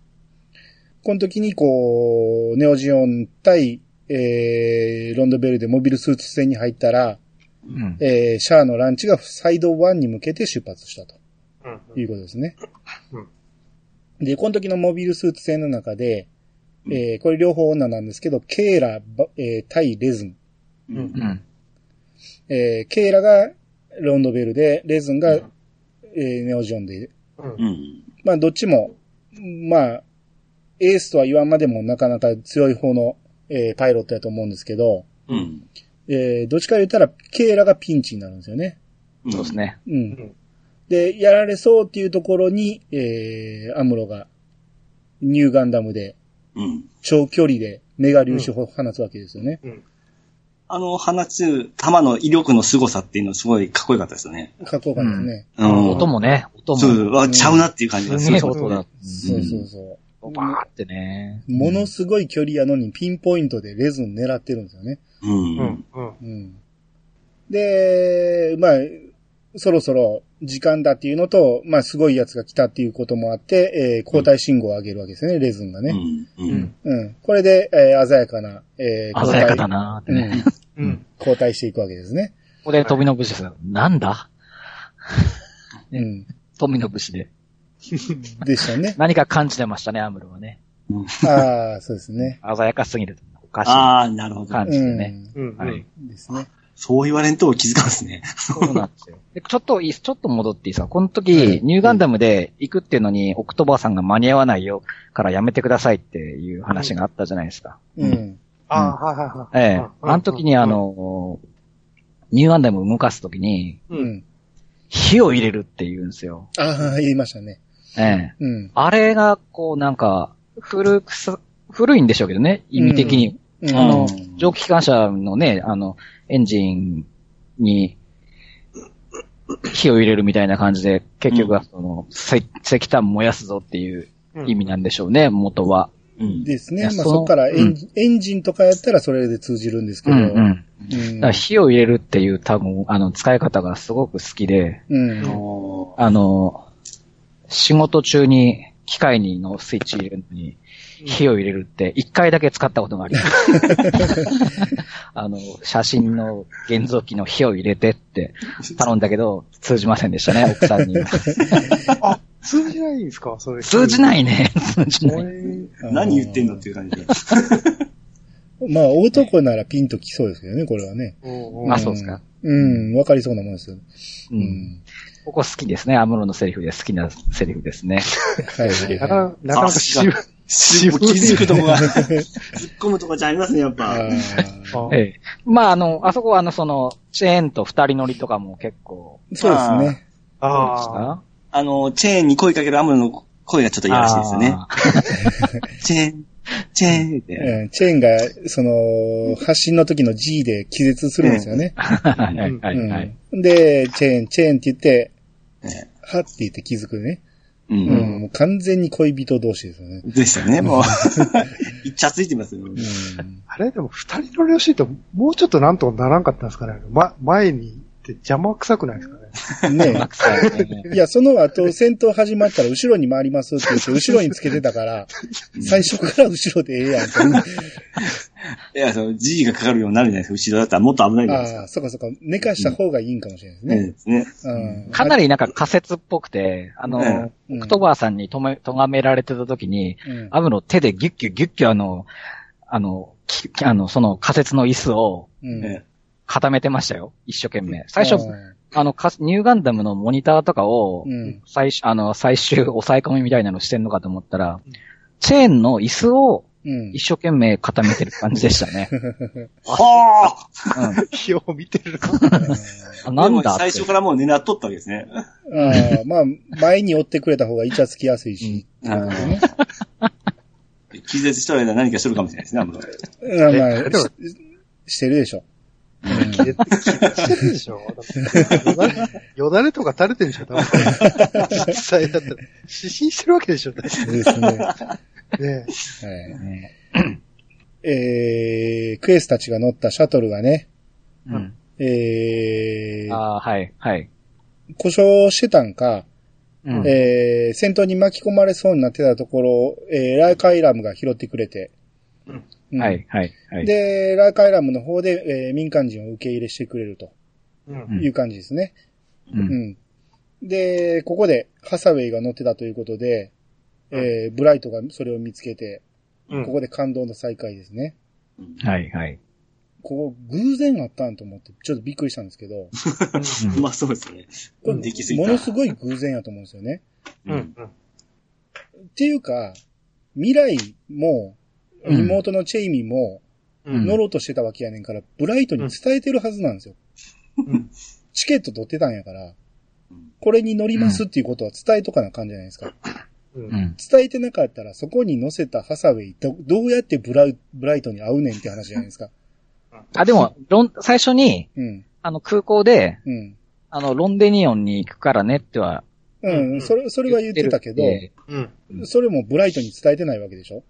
この時に、こう、ネオジオン対、えー、ロンドベルでモビルスーツ戦に入ったら、うん。えー、シャアのランチがサイド1に向けて出発したとうんいうことですね。うんで、この時のモビルスーツ戦の中で、えー、これ両方女なんですけど、ケイラ、ばえー、対レズン。うんうん。えー、ケイラがロンドベルで、レズンが、えー、ネオジオンで、うんうん。まあ、どっちも、まあ、エースとは言わんまでもなかなか強い方の、えー、パイロットやと思うんですけど、うん。えー、どっちか言ったら、ケイラがピンチになるんですよね。うんそうです。ね。うん。んで、やられそうっていうところに、えー、アムロが、ニューガンダムで、うん。長距離でメガ粒子を放つわけですよね。あの、放つ弾の威力の凄さっていうのすごいかっこよかったですよね。かっこよかったですね。うん。音もね、音も。そう、わちゃうなっていう感じがすげえする。音だ。そうそうそう。バーってね。ものすごい距離やのにピンポイントでレズン狙ってるんですよね。うん。ううんん。うん。うん。で、まあ、そろそろ時間だっていうのと、まあすごいやつが来たっていうこともあって、えー交代信号を上げるわけですね、レズンがね。うん。うん。うん。これで、えー鮮やかな、えー交代鮮やかだなーってね。うん。うん。交代していくわけですね。ここで富の武士です。なんだ？うん。富の武士で。でしたね。何か感じてましたね、アムロはね。ああ、そうですね。鮮やかすぎるとおかしいああ、なるほど。感じでね。うん。はい。ですね。そう言われんと気づかんですね。そうなんですよ。でちょっといい、ちょっと戻っていいですか？この時、はいニューガンダムで行くっていうのに、オクトバーさんが間に合わないよからやめてくださいっていう話があったじゃないですか。うん。ああ、はいはいはい。ええうんあの時にあ、の、ニューガンダムを動かす時に、う。うんん。火を入れるって言うんですよ。ああ、言いましたね。ええうん。あれが、こうなんか、古くさ、古いんでしょうけどね、意味的に。うんあのうん、蒸気機関車のね、あの、エンジンに、火を入れるみたいな感じで、結局はその、石石炭燃やすぞっていう意味なんでしょうね、元は。うん。ですね。まあいやそのそこからエン,、エンジンとかやったらそれで通じるんですけど。うんうん。火を入れるっていう多分、あの、使い方がすごく好きで、うん。おあの、仕事中に機械にのスイッチ入れるのに、火を入れるって一回だけ使ったことがあります。あの、写真の現像機の火を入れてって頼んだけど、通じませんでしたね、奥さんに。あ、通じないんですか？それ。通じないね、通じない。何言ってんのっていう感じで。まあ、男ならピンときそうですけどね、これはね。あそうですか。うん、わかりそうなもんですよ。う。うんん。ここ好きですね、アムロのセリフで好きなセリフですね。はい はいなかなか、渋い。渋気づくとこが、突っ込むとこじゃありますね、やっぱ。まあ、あの、あそこはあの、その、チェーンと二人乗りとかも結構、そうですね。ああの、チェーンに声かけるアムロの声がちょっといやらしいですよね。あ チェーン、チェーンって。うん、チェーンが、その、発信の時の G で気絶するんですよね。ー。はいはいはいはい。うん、で、チェーン、チェーンって言って、ねはって言って気づくね。う。うんん、もう完全に恋人同士ですよね。ですよね、もう。いっちゃついてますよ。うん。あれでも二人乗りのシート、もうちょっとなんとかならんかったんですかねま、前に行って邪魔くさくないですか？ね ねマックスさんねいや、その後、戦闘始まったら後ろに回りますって言って、後ろにつけてたから、最初から後ろでええやんって。いや、その G がかかるようになるじゃないですか。後ろだったらもっと危ないじゃないですああ、か。そっかそっか。寝かした方がいいんかもしれないねですね。ですね。うん。かなりなんか仮説っぽくて、あの、ねうんオクトバーさんにとめ、とがめられてた時に、うんアムロ手でギュッギュッギュッギュあの、あの、きあの、その仮説の椅子を固めてましたよ。一生懸命。最初、うんあの、かニューガンダムのモニターとかを、うん。最初、あの、最終抑え込みみたいなのしてんのかと思ったら、チェーンの椅子をうん一。生懸命固めてる感じでしたね。はあうん。火を見てる あなんだ。最初からもう狙っとったわけですね。ああまあ、前に追ってくれた方がイチャつきやすいし。うんね気絶したら何かするかもしれないですね、アムロ。うんまあ、でもししてるでしょ。切れしてるでしょよだれ、よだれとか垂れてるでしょ多分実際だったら。失神してるわけでしょだってですね。はい。ねねえー、クエスたちが乗ったシャトルがね、うん。えー、ああ、はい、はい。故障してたんか、うん。えー、戦闘に巻き込まれそうになってたところを、えー、ライカイラムが拾ってくれて、うんはい、はい、はい。で、ライカイラムの方で、えー民間人を受け入れしてくれるという感じですね。う。うんん。で、ここでハサウェイが乗ってたということで、えー、ブライトがそれを見つけて、うんここで感動の再会ですね。はい、はい。ここ偶然あったんと思って、ちょっとびっくりしたんですけど、うんまあそうですね。これできすぎた。ものすごい偶然やと思うんですよね。うん。うん。っていうか、未来も、うん妹のチェイミもうん。乗ろうとしてたわけやねんから、ブライトに伝えてるはずなんですよ。うんチケット取ってたんやからうん、これに乗りますっていうことは伝えとかなあかんじゃないですか。う。うんん。伝えてなかったら、そこに乗せたハサウェイど、どうやってブライブライトに会うねんって話じゃないですか。あ、でも、ロン、最初に、うん。あの、空港で、うん。あの、ロンデニオンに行くからねってはう、うんんそれ、それは言ってたけど、うん。それもブライトに伝えてないわけでしょ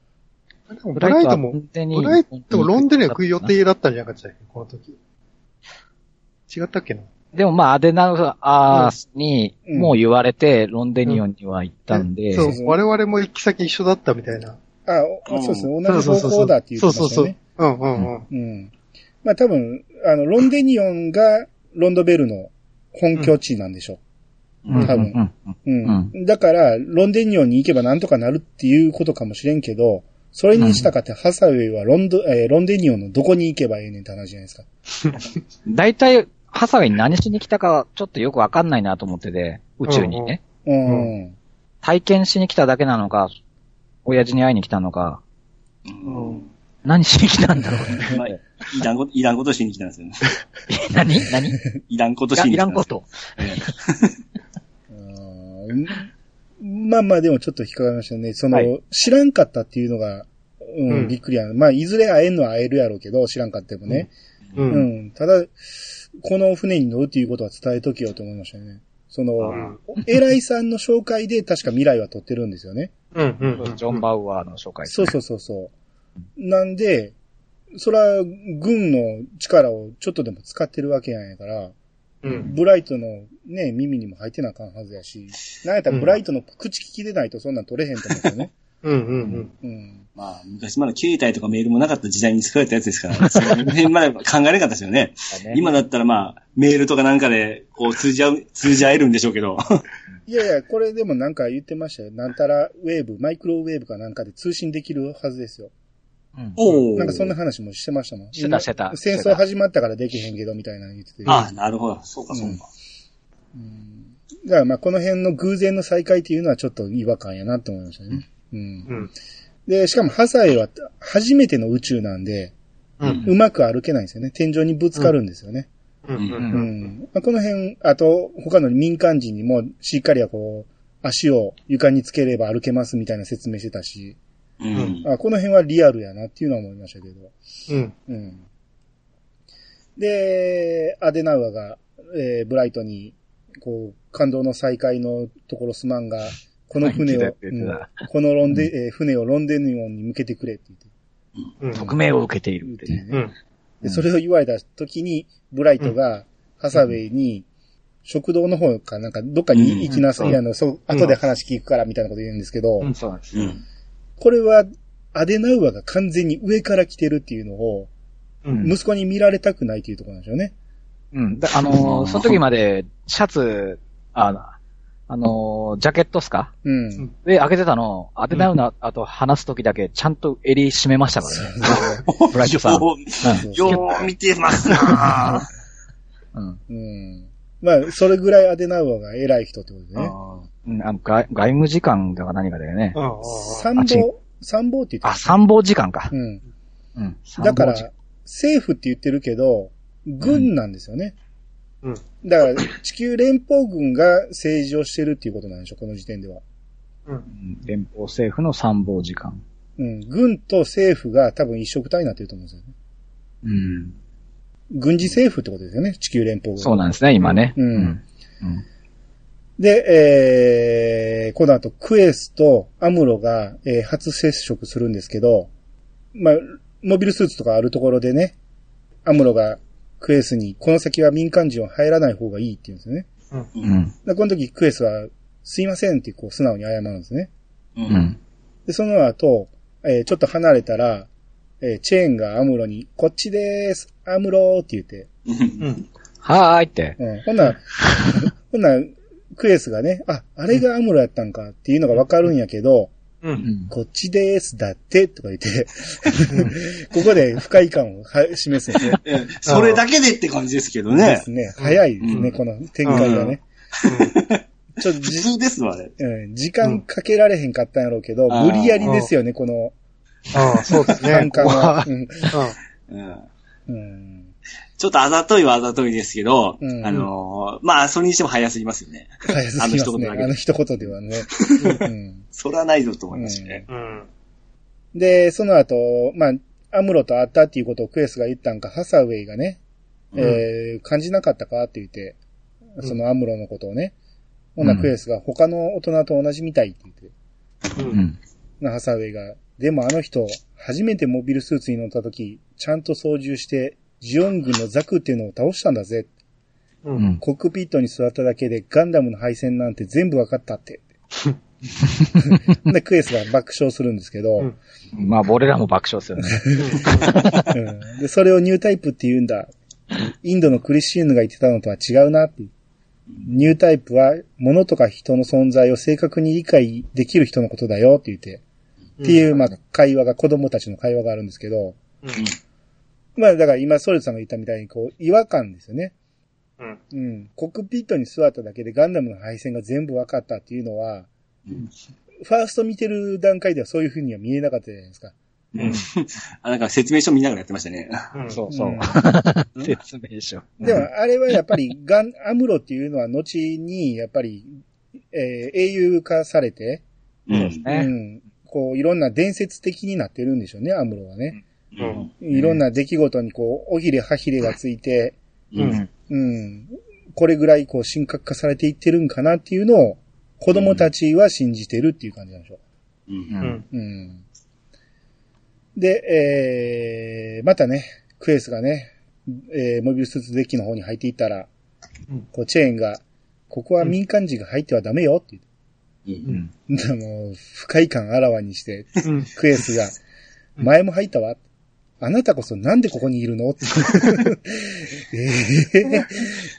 でもブライトも、ブブライトもロンデニア食い予定だったんじゃなかったっけ？この時。違ったっけな？でもまあ、アデナウアースにうんもう言われて、ロンデニオンには行ったんで、そう、我々も行き先一緒だったみたいな。あ、そうですね。同じ方向だって言ってまそうそうそうしたよね。。うんうんうん。うん。まあ多分、あの、ロンデニオンがロンドベルの本拠地なんでしょうん多分うんうんうん。だから、ロンデニオンに行けばなんとかなるっていうことかもしれんけど、それにしたかって、ハサウェイはロンド、えーロンデニオンのどこに行けばええねんって話じゃないですか。大体、ハサウェイに何しに来たか、ちょっとよくわかんないなと思ってて、宇宙にね。うん。体験しに来ただけなのか、親父に会いに来たのか、うん何しに来たんだろうね。まあ、いらんこと、いらんことしに来たんですよね。何？何？いいらんことしに来たんですらんこと。うんまあまあでもちょっと引っかかりましたね。その、はい知らんかったっていうのが、うん、うんびっくりやな。まあ、いずれ会えんのは会えるやろうけど、知らんかってもね。う。うんん。ただ、この船に乗るっていうことは伝えとけよと思いましたね。その、うん偉いさんの紹介で確か未来は取ってるんですよね。うん。うん。ジョン・バウアーの紹介ですね、そうそうそうそう。なんで、そら、軍の力をちょっとでも使ってるわけやんやから、うん。ブライトのね、耳にも入ってなあかんはずやし、なんやったらブライトの口利きでないとそんなん取れへんと思 うんですよね。うん。うん。うん。まあ、昔まだ携帯とかメールもなかった時代に作られたやつですから、その辺まで考えなかったですよね。ね今だったらまあ、メールとかなんかで、こう通じ合う、通じ合えるんでしょうけど。いやいや、これでもなんか言ってましたよ。なんたらウェーブ、マイクロウェーブかなんかで通信できるはずですよ。うんおなんかそんな話もしてましたもん。してたしてた戦争始まったからできへんけどみたいなの言ってて。ああ、なるほど。そうか、そうか。うんだからまあこの辺の偶然の再会っていうのはちょっと違和感やなって思いましたね。うん。うん。で、しかもハサエは初めての宇宙なんで、うん。うまく歩けないんですよね。天井にぶつかるんですよね。うん。ううん。ん。まあ、この辺、あと、他の民間人にもしっかりはこう、足を床につければ歩けますみたいな説明してたし、うん。あこの辺はリアルやなっていうのは思いましたけど。うん。うん。で、アデナウアが、えーブライトに、こう、感動の再会のところすまんが、この船をうんこのロンデ、えー船をロンデニオンに向けてくれって言ってうん。匿名を受けてい言るってね。ってね。うん。で、それを言われた時に、ブライトが、ハサウェイに、食堂の方かなんか、どっかに行きなさい、うんあの、そう、後で話聞くからみたいなこと言うんですけど、うんそうなんです。うん。これは、アデナウアが完全に上から来てるっていうのを、うん。息子に見られたくないっていうところなんでしょうね。うん。であのーその時まで、シャツ、あ、あのージャケットっすか？うん。で、開けてたの、アデナウの後話す時だけ、ちゃんと襟締めましたからね。ブライトさん。よう、よう見てますなうん。うん。まあ、それぐらいアデナウアが偉い人ってことでね。うんあの外外務次官だか何かだよね。ああ。参謀、参謀って言あ、って参謀次官かた。。うん。うん。だから政府って言ってるけど、軍なんですよね。うん。だから、地球連邦軍が政治をしてるっていうことなんでしょ、この時点では。うん。連邦政府の参謀次官。うん。軍と政府が多分一色体になってると思うんですよね。うん。軍事政府ってことですよね、地球連邦軍。そうなんですね、今ね。うんうん。で、えー、この後クエスとアムロが、えー初接触するんですけど、まあ、モビルスーツとかあるところでね、アムロがクエスに、この先は民間人は入らない方がいいって言うんですよね。うん。でこの時クエスは、すいませんってこう素直に謝るんですね。う。うんん。で、その後、えーちょっと離れたら、えーチェーンがアムロに、こっちでーす、アムローって言って、うん。はーいって。うん、ほんなら、ほんなら、クエスがね、あ、あれがアムロやったんかっていうのがわかるんやけど、う。うんん。こっちでーす、だって、とか言って、ここで不快感をは示すんですね。えそれだけでって感じですけどでねす。ね。早いですね、うんこの展開がね。ちょっと普じ、通ですわ、あれ。うん、時間かけられへんかったんやろうけど、うん無理やりですよね、このああ、そうですね。反感は。うんうん。ちょっとあざといはあざといですけど、うんあのーまあ、それにしても早すぎますよね。早すぎますあの一言あの一言ではね。うんそれはないぞと思いましたね。うん。で、その後、まあ、アムロと会ったっていうことをクエスが言ったんか、ハサウェイがね、えー感じなかったかって言って、そのアムロのことをね、ほなクエスが他の大人と同じみたいって言って、う。うんん。なハサウェイが、でもあの人、初めてモビルスーツに乗った時、ちゃんと操縦して、ジオン軍のザクっていうのを倒したんだぜ。う。うんん。コックピットに座っただけでガンダムの配線なんて全部わかったって。で、クエスが爆笑するんですけど、うんまあ、俺らも爆笑するね。うんで、それをニュータイプって言うんだ。インドのクリスチーヌが言ってたのとは違うなって。ニュータイプは物とか人の存在を正確に理解できる人のことだよって言って、っていう、まあ、会話が、子供たちの会話があるんですけど、うん。まあ、だから今、ソルトさんが言ったみたいに、こう、違和感ですよね。うん。うん。コックピットに座っただけでガンダムの配線が全部分かったっていうのは、うんファースト見てる段階ではそういう風には見えなかったじゃないですか？うん。あ、なんか説明書見ながらやってましたね。うん。そうそう。うん 説明書。でも、あれはやっぱり、ガン、アムロっていうのは後に、やっぱり、えー英雄化されて、うん。ねうん。こう、いろんな伝説的になってるんでしょうね、アムロはね。うん。いろんな出来事にこう、おひれはひれがついて、う。うんん。うん。これぐらいこう、神格化されていってるんかなっていうのを、子供たちは信じてるっていう感じなんでしょう。うんうん。で、えー、またね、クエスがね、えー、モビルスーツデッキの方に入っていったら、うんこう、チェーンが、ここは民間人が入ってはダメよって言ってうん。うん。もう、不快感あらわにして、うん。クエスが、前も入ったわ。あなたこそなんでここにいるの？っ てええ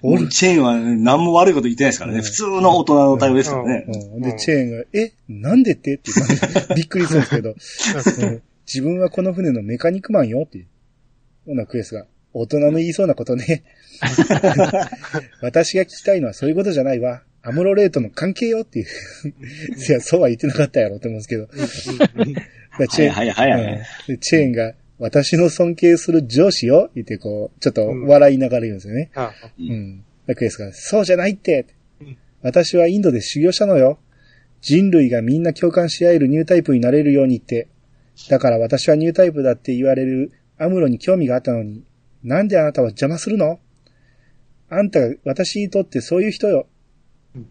おるもうチェーンは何も悪いこと言ってないですからね。うん。普通の大人の対応ですからね。うん。で、チェーンが、え、なんでって？って言って びっくりするんですけど、うん。自分はこの船のメカニックマンよって。ほな、クエスが、大人の言いそうなことね。私が聞きたいのはそういうことじゃないわ。アムロレートの関係よっていう。いや、そうは言ってなかったやろって思うんですけど。でチェーン、はいはいはいはい。うん。でチェーンが、私の尊敬する上司よ言ってこう、ちょっと笑いながら言うんですよね。あう。うんん。でクエスが、そうじゃないってうん。私はインドで修行したのよ。人類がみんな共感し合えるニュータイプになれるようにって。だから私はニュータイプだって言われるアムロに興味があったのに、なんであなたは邪魔するの？あんたが私にとってそういう人ようん。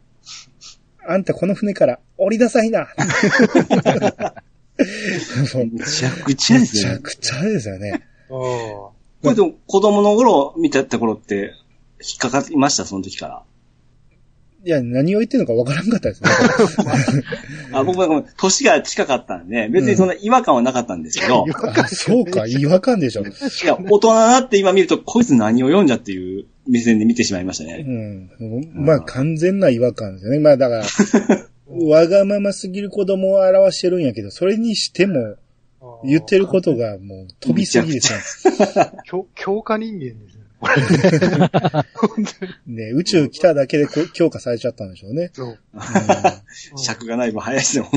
あんたこの船から降りなさいな。めちゃくちゃめですね。ちゃくちゃですよね。あこれでも子供の頃見てた頃って引っかかりました、その時から。いや、何を言ってるのかわからんかったですね。あ僕は年が近かったんで、別にそんな違和感はなかったんですけど、あそうか、違和感でしょ。いや、大人になって今見ると、こいつ何を読んじゃっていう目線で見てしまいましたね。うん。まあ、完全な違和感ですよね。まあ、だから、わがまますぎる子供を表してるんやけど、それにしても、あ言ってることがもう飛びすぎですね。強強化人間ですね。ね、宇宙来ただけでこ強化されちゃったんでしょうね。そう。尺がない分早いですよ。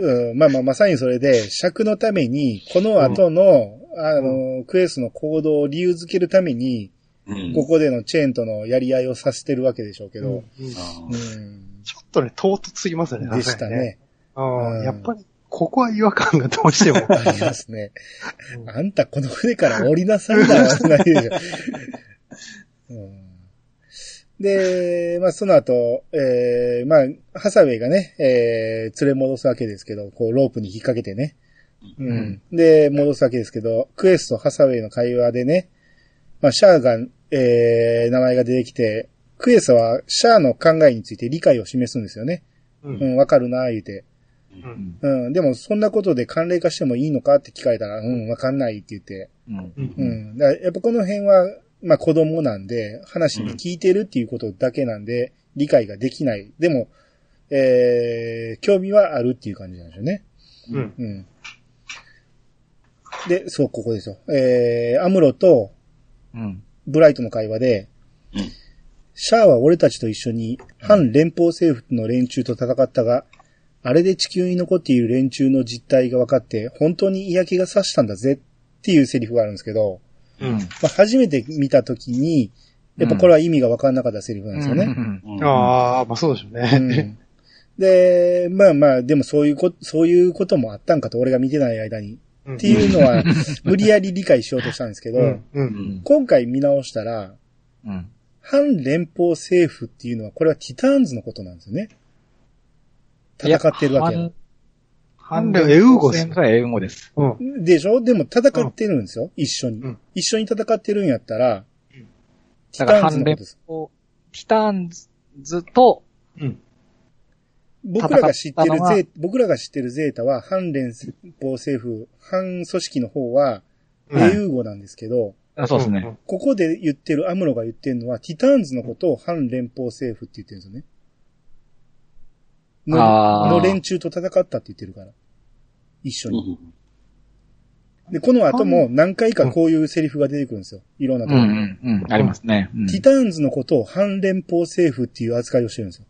うんうんまあまあ、まさにそれで、尺のために、この後の、あの、クエスの行動を理由づけるために、うんここでのチェーンとのやり合いをさせてるわけでしょうけど、うん。ちょっとね、唐突すぎますね。でしたね。やっぱり、ここは違和感がどうしても。ありますね。うんあんたこの船から降りなさいだわ、ないでしょ。うんで、まあ、その後、えー、まあ、ハサウェイがね、えー、連れ戻すわけですけど、こう、ロープに引っ掛けてね。うん。で、戻すわけですけど、クエスとハサウェイの会話でね、まあ、シャアが、えー、名前が出てきて、クエスはシャアの考えについて理解を示すんですよね。う。うんん、わかるな、言うて。うん。うん、でも、そんなことで慣例化してもいいのかって聞かれたら、うん、わかんないって言って。うん。う。うんん。だやっぱこの辺は、まあ子供なんで、話に聞いてるっていうことだけなんで、理解ができない。でも、えー、興味はあるっていう感じなんでしょうね。うん。うん。で、そう、ここですよ。えー、アムロとうん。ブライトの会話で、うんシャアは俺たちと一緒に反連邦政府の連中と戦ったが、あれで地球に残っている連中の実態が分かって、本当に嫌気がさしたんだぜっていうセリフがあるんですけど、うん。まあ、初めて見たときに、やっぱこれは意味が分からなかったセリフなんですよね。うんああ、まあそうでしょううね。んで、まあまあ、でもそういうこと、そういうこともあったんかと、俺が見てない間に。っっていうのは、無理やり理解しようとしたんですけど、うん。う。うんん今回見直したら、うん。反連邦政府っていうのは、これはティターンズのことなんですよね。戦ってるわけや。ハンレエウーゴス。はエウゴです。うん。でしょ？でも戦ってるんですよ、一緒に、うん一緒に戦ってるんやったら、ティターンズ反連のことです。邦、ティターンズと、うん。僕らが知ってるゼー僕らが知ってるゼータは、反連邦政府、反組織の方は、うん英雄語なんですけど、あそうですね。ここで言ってる、アムロが言ってるのは、ティターンズのことを反連邦政府って言ってるんですよね。のの連中と戦ったって言ってるから。一緒に。うんで、この後も何回かこういうセリフが出てくるんですよ。いろんなところにうんうんうん。ありますね。うんティターンズのことを反連邦政府っていう扱いをしてるんですよ。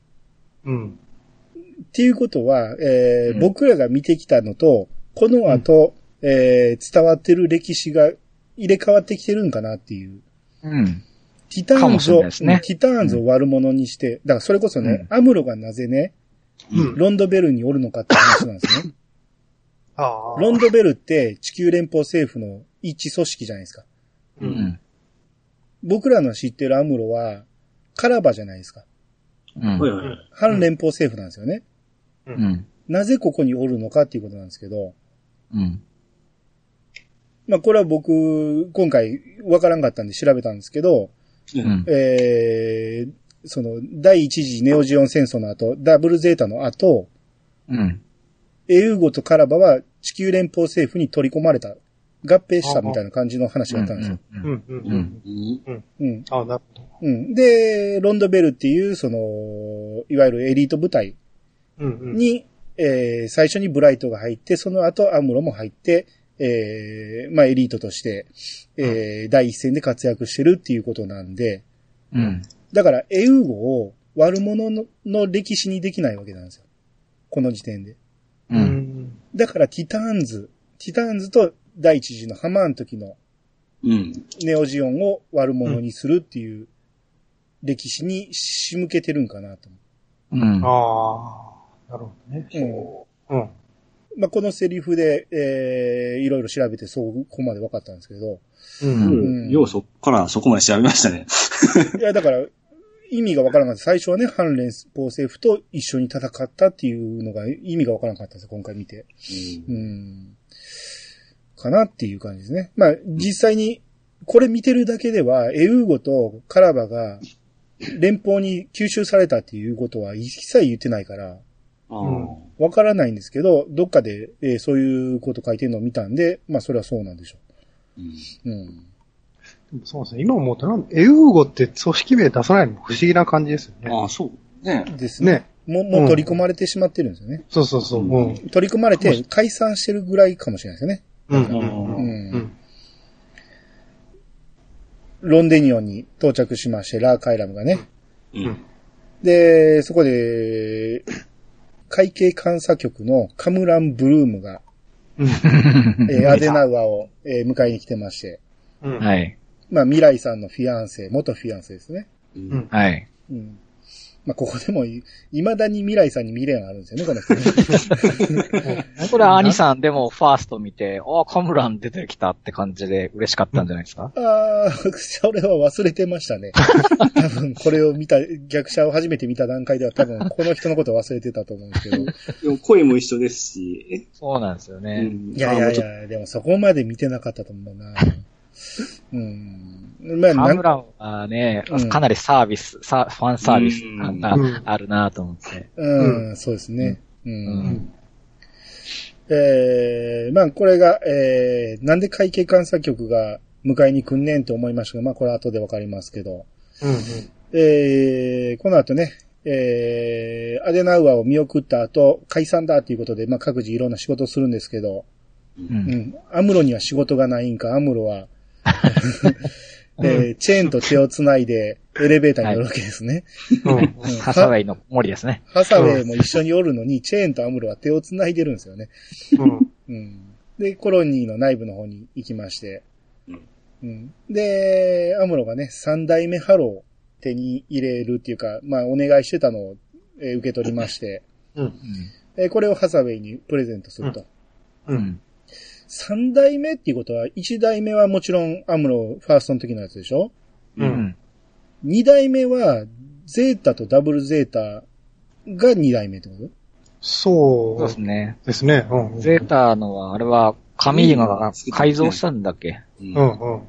うん。っていうことは、えーうん僕らが見てきたのと、この後、えー伝わってる歴史が入れ替わってきてるんかなっていう。うん。ティターンズを、ねティターンズを悪者にして、だからそれこそね、アムロがなぜね、うん。ロンドベルにおるのかって話なんですね。ああ。ロンドベルって地球連邦政府の一致組織じゃないですか。う。うんん。僕らの知ってるアムロは、カラバじゃないですか。うん。はいはいはい。反連邦政府なんですよね。うん。なぜここにおるのかっていうことなんですけど、うん。まあこれは僕、今回わからんかったんで調べたんですけど、うん。えー、その、第一次ネオジオン戦争の後、ダブルゼータの後、うん。エウーゴとカラバは地球連邦政府に取り込まれた、合併したみたいな感じの話があったんですよ。うん。うん。う。うんん。うんうん。ああ、なるほど。うん。で、ロンドベルっていう、その、いわゆるエリート部隊うん。うん。に、えー、最初にブライトが入って、その後アムロも入って、えー、まあエリートとして、えー、第一線で活躍してるっていうことなんで、うん。だからエウーゴを悪者のの歴史にできないわけなんですよ。この時点で。う。うんん。だからティターンズ、ティターンズと第一次のハマーン時のうん。ネオジオンを悪者にするっていう歴史に仕向けてるんかなと思うん。ああ。なるほどね。う。うん。うん。まあ、このセリフで、えー、いろいろ調べてそう、ここまで分かったんですけど。う。うんん。ようそっからそこまで調べましたね。いや、だから、意味が分からなかった。最初はね、反連邦政府と一緒に戦ったっていうのが意味が分からなかったんですよ、今回見て。うん。かなっていう感じですね。まあ、実際に、これ見てるだけでは、エウーゴとカラバが連邦に吸収されたっていうことは一切言ってないから、あうんからないんですけど、どっかで、えーそういうこと書いてるのを見たんで、まあそれはそうなんでしょうんう。うん。そうですね。今思ったら、エウーゴって組織名出さないの不思議な感じですよね。ああ、そう。ねですね。ね。もう、もう取り込まれてしまってるんですよね。そうそうそう。うん。取り込まれて解散してるぐらいかもしれないですよね。うん。ううん。う。うんん。ロンデニオンに到着しまして、ラーカイラムがね。うん。で、そこで、会計監査局のカムラン・ブルームが、うん。えーアデナウアを、えー迎えに来てまして、うん。はい。まあ、未来さんのフィアンセ、元フィアンセですね。うん。はい。うん。まあ、ここでもい、未だに未来さんに未練があるんですよね、この人ね。これは兄さんでもファースト見て、ああ、カムラン出てきたって感じで嬉しかったんじゃないですか、ああ、それは忘れてましたね。多分、これを見た、逆者を初めて見た段階では多分、この人のことを忘れてたと思うんですけど。でも声も一緒ですし、そうなんですようね。んいやいやいや、でもそこまで見てなかったと思うな。うん。まあ、なんカムランはね、うんかなりサービス、サファンサービスうんがうんあるなと思って。うん、そうですね。うん。うんえー、まあ、これが、えー、なんで会計監査局が迎えに来んねんと思いましたが、まあ、これ後でわかりますけど、うん。えー、この後ね、えー、アデナウアを見送った後、解散だっていうことで、まあ、各自いろんな仕事をするんですけど、う。うんん。アムロには仕事がないんか、アムロは、えーチェーンと手をつないでエレベーターに乗るわけですね。ハサウェイの森ですね。ハサウェイも一緒におるのに、チェーンとアムロは手をつないでるんですよね。うん。うん。で、コロニーの内部の方に行きまして、うんうん。で、アムロがね、三代目ハローを手に入れるっていうか、まあ、お願いしてたのを、えー受け取りまして、うん。えーこれをハサウェイにプレゼントすると。三代目っていうことは、一代目はもちろんアムロファーストの時のやつでしょ？う。うんん。二代目は、ゼータとダブルゼータが二代目ってこと？そそうですね。うですね。うん。ゼータのは、あれは、カミーユが改造したんだっけ？うんうん。うん。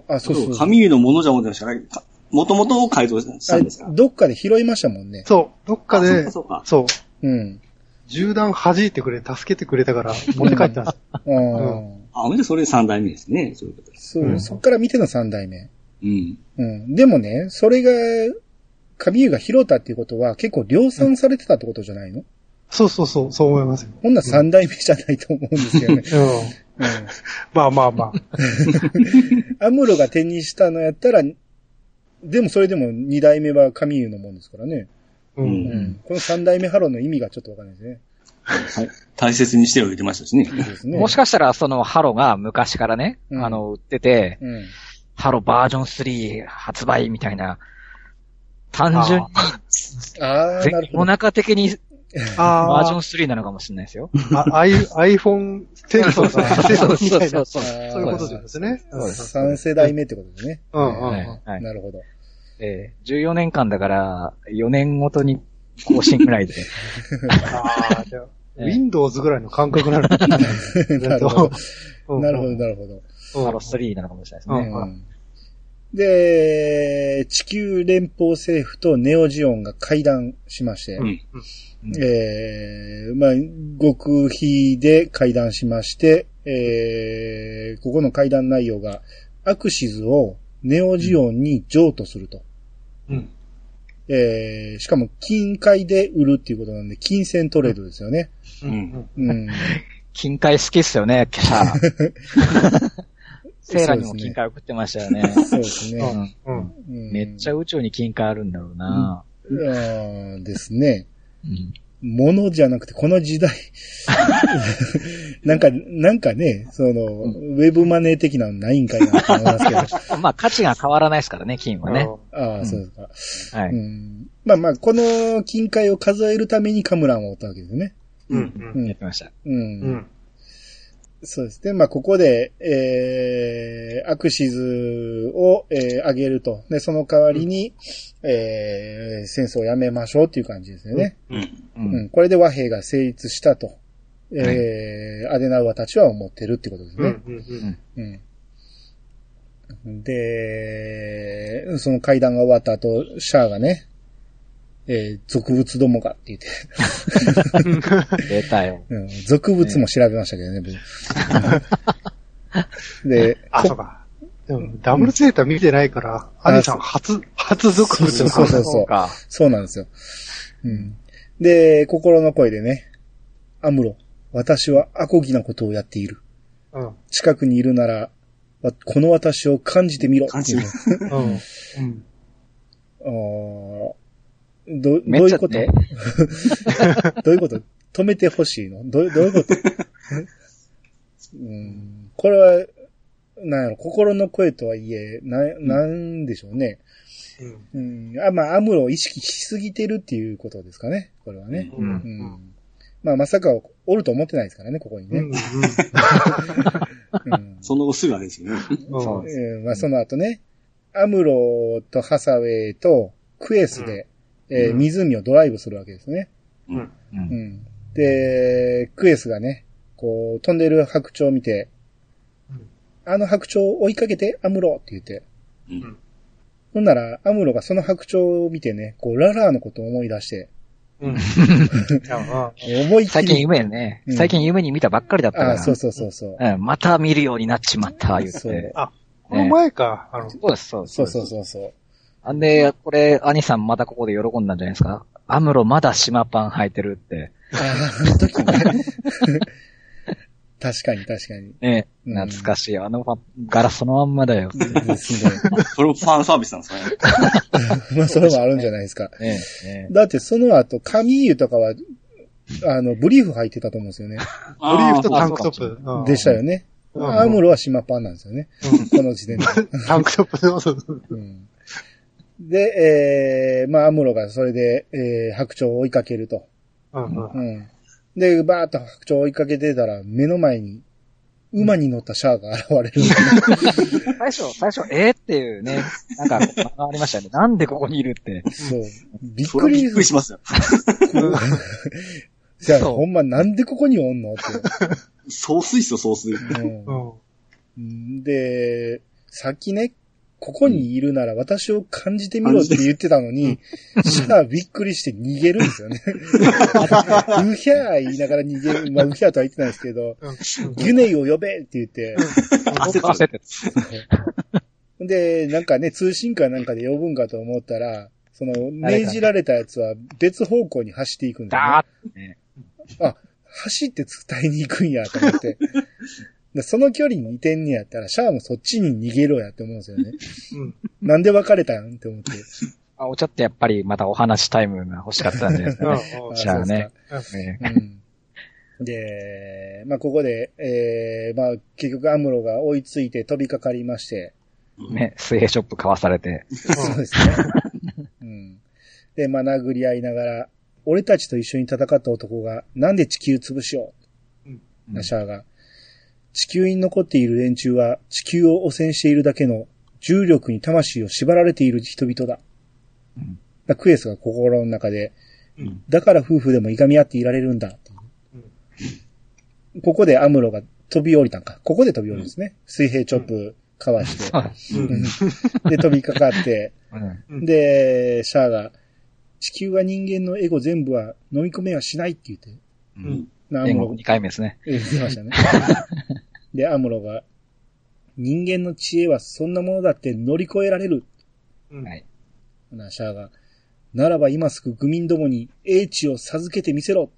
ああ、あ、そうそうそう。神湯のものじゃ思ってましたから、かもともとを改造したんですか？あどっかで拾いましたもんね。そう。どっかあそうでか、そうか。そう。うん。銃弾弾いてくれ、助けてくれたから、持って帰ったんです。うん。あ、ほんでそれ三代目ですね。そういうことです。そう、うんそっから見ての三代目。うん。うん。でもね、それが、神湯が拾ったっていうことは結構量産されてたってことじゃないの、そうそうそう、そう思いますよ。ほんなら三代目じゃないと思うんですけどね。うん。うん。まあまあまあ。アムロが手にしたのやったら、でもそれでも二代目はカミーユのもんですからね。う。うんうん。この三代目ハローの意味がちょっとわかんないですね。はい。大切にしておいてましたしね。もしかしたら、そのハロが昔からね、うんあの、売ってて、うん。ハロバージョン3発売みたいな、単純に、ああ、ぜなるほど。世の中的に あバージョンあ3なのかもしれないですよ。あ、アイ iPhone 10とか、10みたいな、そうあーそういうことですね。そうです三世代目ってことですね。うんうんはいうん。はいなるほど。えー14年間だから、4年ごとに更新ぐらいで。ああ、じゃあ、ええ Windows ぐらいの感覚なの。なるほど。うんなるほど、なるほど。うんハロ3なのかもしれないですね。うんうんで、地球連邦政府とネオジオンが会談しまして、うん。えー、まあ、極秘で会談しまして、えー、ここの会談内容が、アクシズをネオジオンに譲渡すると。うん。えー、しかも金塊で売るっていうことなんで、金銭トレードですよね。うんうん。うん。金塊好きっすよね、キャー。セーラにも金塊送ってましたよね。そうですね。うん。うんめっちゃ宇宙に金塊あるんだろうな。あーですね。うんものじゃなくて、この時代。なんか、なんかね、その、ウェブマネー的なのないんかいなと思いますけど。まあ価値が変わらないですからね、金はね。ああ、うんそうですか。はい。うん。まあまあ、この金塊を数えるためにカムランを追ったわけですね。うん。うん。やってました。うん。うん。そうですね。まあ、ここで、えー、アクシズを、えー、上げると。で、その代わりに、えー、戦争をやめましょうっていう感じですよね。うん。う。うんん。これで和平が成立したと。えー、アデナウアたちは思ってるってことですね。うん。うん。で、その会談が終わった後、シャアがね、えー、俗物どもがって言って、出たよ。うん、俗物も調べましたけどね、僕 で、あ、そうか。でも、ダブルゼータ見てないから、アニさん初、初属物そうそうそうそうか。そうなんですよ。うん。で、心の声でね、アムロ、私はアコギなことをやっている。うん。近くにいるなら、わこの私を感じてみろ。感じる うん。うん。ど、どういうこと？ね どういうこと？止めてほしいの？どうどういうこと？うんこれは、なんやろ、心の声とはいえ、な、なんでしょうね。うん。うん。あ、まあ、アムロを意識しすぎてるっていうことですかね。これはね。うん。うん。まあ、まさかおると思ってないですからね、ここにね。うん。うん。その後すぐあれですよね。うん。そうですえーまあ、その後ね、アムロとハサウェイとクエスで、えーうん湖をドライブするわけですね。うん。う。うんん。で、クエスがね、こう、飛んでる白鳥を見て、うんあの白鳥を追いかけて、アムロって言って。うん。ほんなら、アムロがその白鳥を見てね、こう、ララーのことを思い出して、うん。あ思いっきり。最近夢ね、うん最近夢に見たばっかりだったから。あそうそうそうそう。うん、また見るようになっちまった、言っそうて。この前か、あの、そうです、そうです。そうそうそうそう。あんで、これ、兄さんまたここで喜んだんじゃないですか？アムロまだ島パン履いてるって。ああの時ね。確かに確かに。ね、うん懐かしい。あのファンガラスそのまんまだよ。それもファンサービスなんですかね？まあ、それもあるんじゃないですか。ねねだってその後、カミーユとかは、あの、ブリーフ履いてたと思うんですよね。オリーフとあタンクトップ。うんでしたよね。うんアムロは島パンなんですよね。この時点で。タンクトップで、えー、まあ、アムロがそれで、えー、白鳥を追いかけると。うんうんうん。で、バーッと白鳥を追いかけてたら、目の前に、馬に乗ったシャアが現れる。最初、最初、えー、っていうね、なんか、ありましたよね。なんでここにいるって。そう。びっくりっくりしますよ。じゃあ、そうほんまなんでここにおんの？って。総帥っすよ、総帥。うんうん。で、さっきね、ここにいるなら私を感じてみろって言ってたのに、シャアびっくりして逃げるんですよね。うひゃー言いながら逃げる。まあ、うひゃーとは言ってないですけど、ギュネイを呼べって言って、焦ってで、なん。かね、通信かなん。かで呼ぶん。かと思ったら、その、命じられたやつは別方向に走っていくん。だね。あ、走って伝えに行くん。やと思って。でその距離に似てんねやったら、シャアもそっちに逃げろやって思うんですよね。うん。なんで別れたんって思って。あ、ちょっとやっぱりまたお話タイムが欲しかったんじゃないで すかね。うんシャアね。うん。で、まあ、ここで、えー、まあ、結局アムロが追いついて飛びかかりまして、ね、水平ショップ買わされて。そうですね。うん。で、まあ、殴り合いながら、俺たちと一緒に戦った男が、なんで地球潰しよう、うんシャアが。地球に残っている連中は、地球を汚染しているだけの、重力に魂を縛られている人々だ。うんだクエスが心の中で、うんだから夫婦でもいがみ合っていられるんだ。ここでアムロが飛び降りたんか。ここで飛び降りるんですね。水平チョップかわして。うん。で、飛びかかって、うんで、シャアが、地球は人間のエゴ全部は飲み込めはしないって言って、ううんん。英なアムロ語2回目ですね。え言いましたね。で、アムロが、人間の知恵はそんなものだって乗り越えられる。うん。はい。な、シャアが、ならば今すぐ愚民どもに英知を授けてみせろ。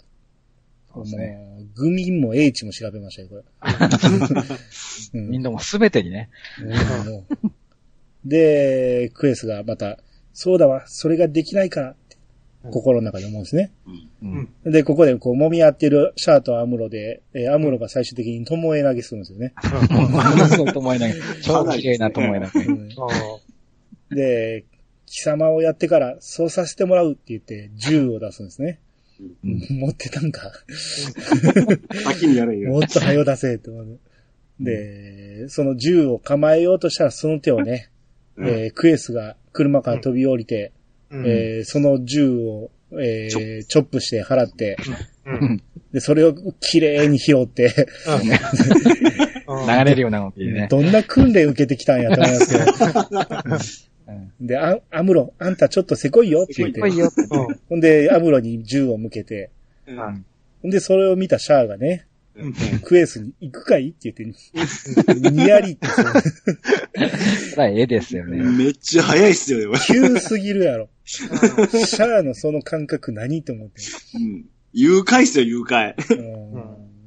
そうですね。愚民も英知も調べましたよ、これ。うんみんなもすべてにね。で、クエスがまた、そうだわ、それができないか心の中で思うんですね。うん。で、ここでこう揉み合ってるシャアとアムロで、えーアムロが最終的に友え投げするんですよね。と思えない。超綺麗なと思えない。うんあで、貴様をやってからそうさせてもらうって言って銃を出すんですね。うん持ってたんか。先にやるよ。もっと早出せって思う。で、その銃を構えようとしたらその手をね、うんえークエスが車から飛び降りて、うん。えーその銃を、えーチョチョップして払って、うん。で、それを綺麗に拾って、流れるような動きでね。どんな訓練受けてきたんやと思いますけど。うんで、あ、アムロ、あんたちょっとせこいよって言って来、いよって。うん。ほんで、アムロに銃を向けて、うんほんで、それを見たシャアがね、クエスに行くかいって言って、にやりってそう、それは絵ですよね。めっちゃ早いっすよね、急すぎるやろ。シャアのその感覚何と思って。うん。誘拐っすよ、誘拐。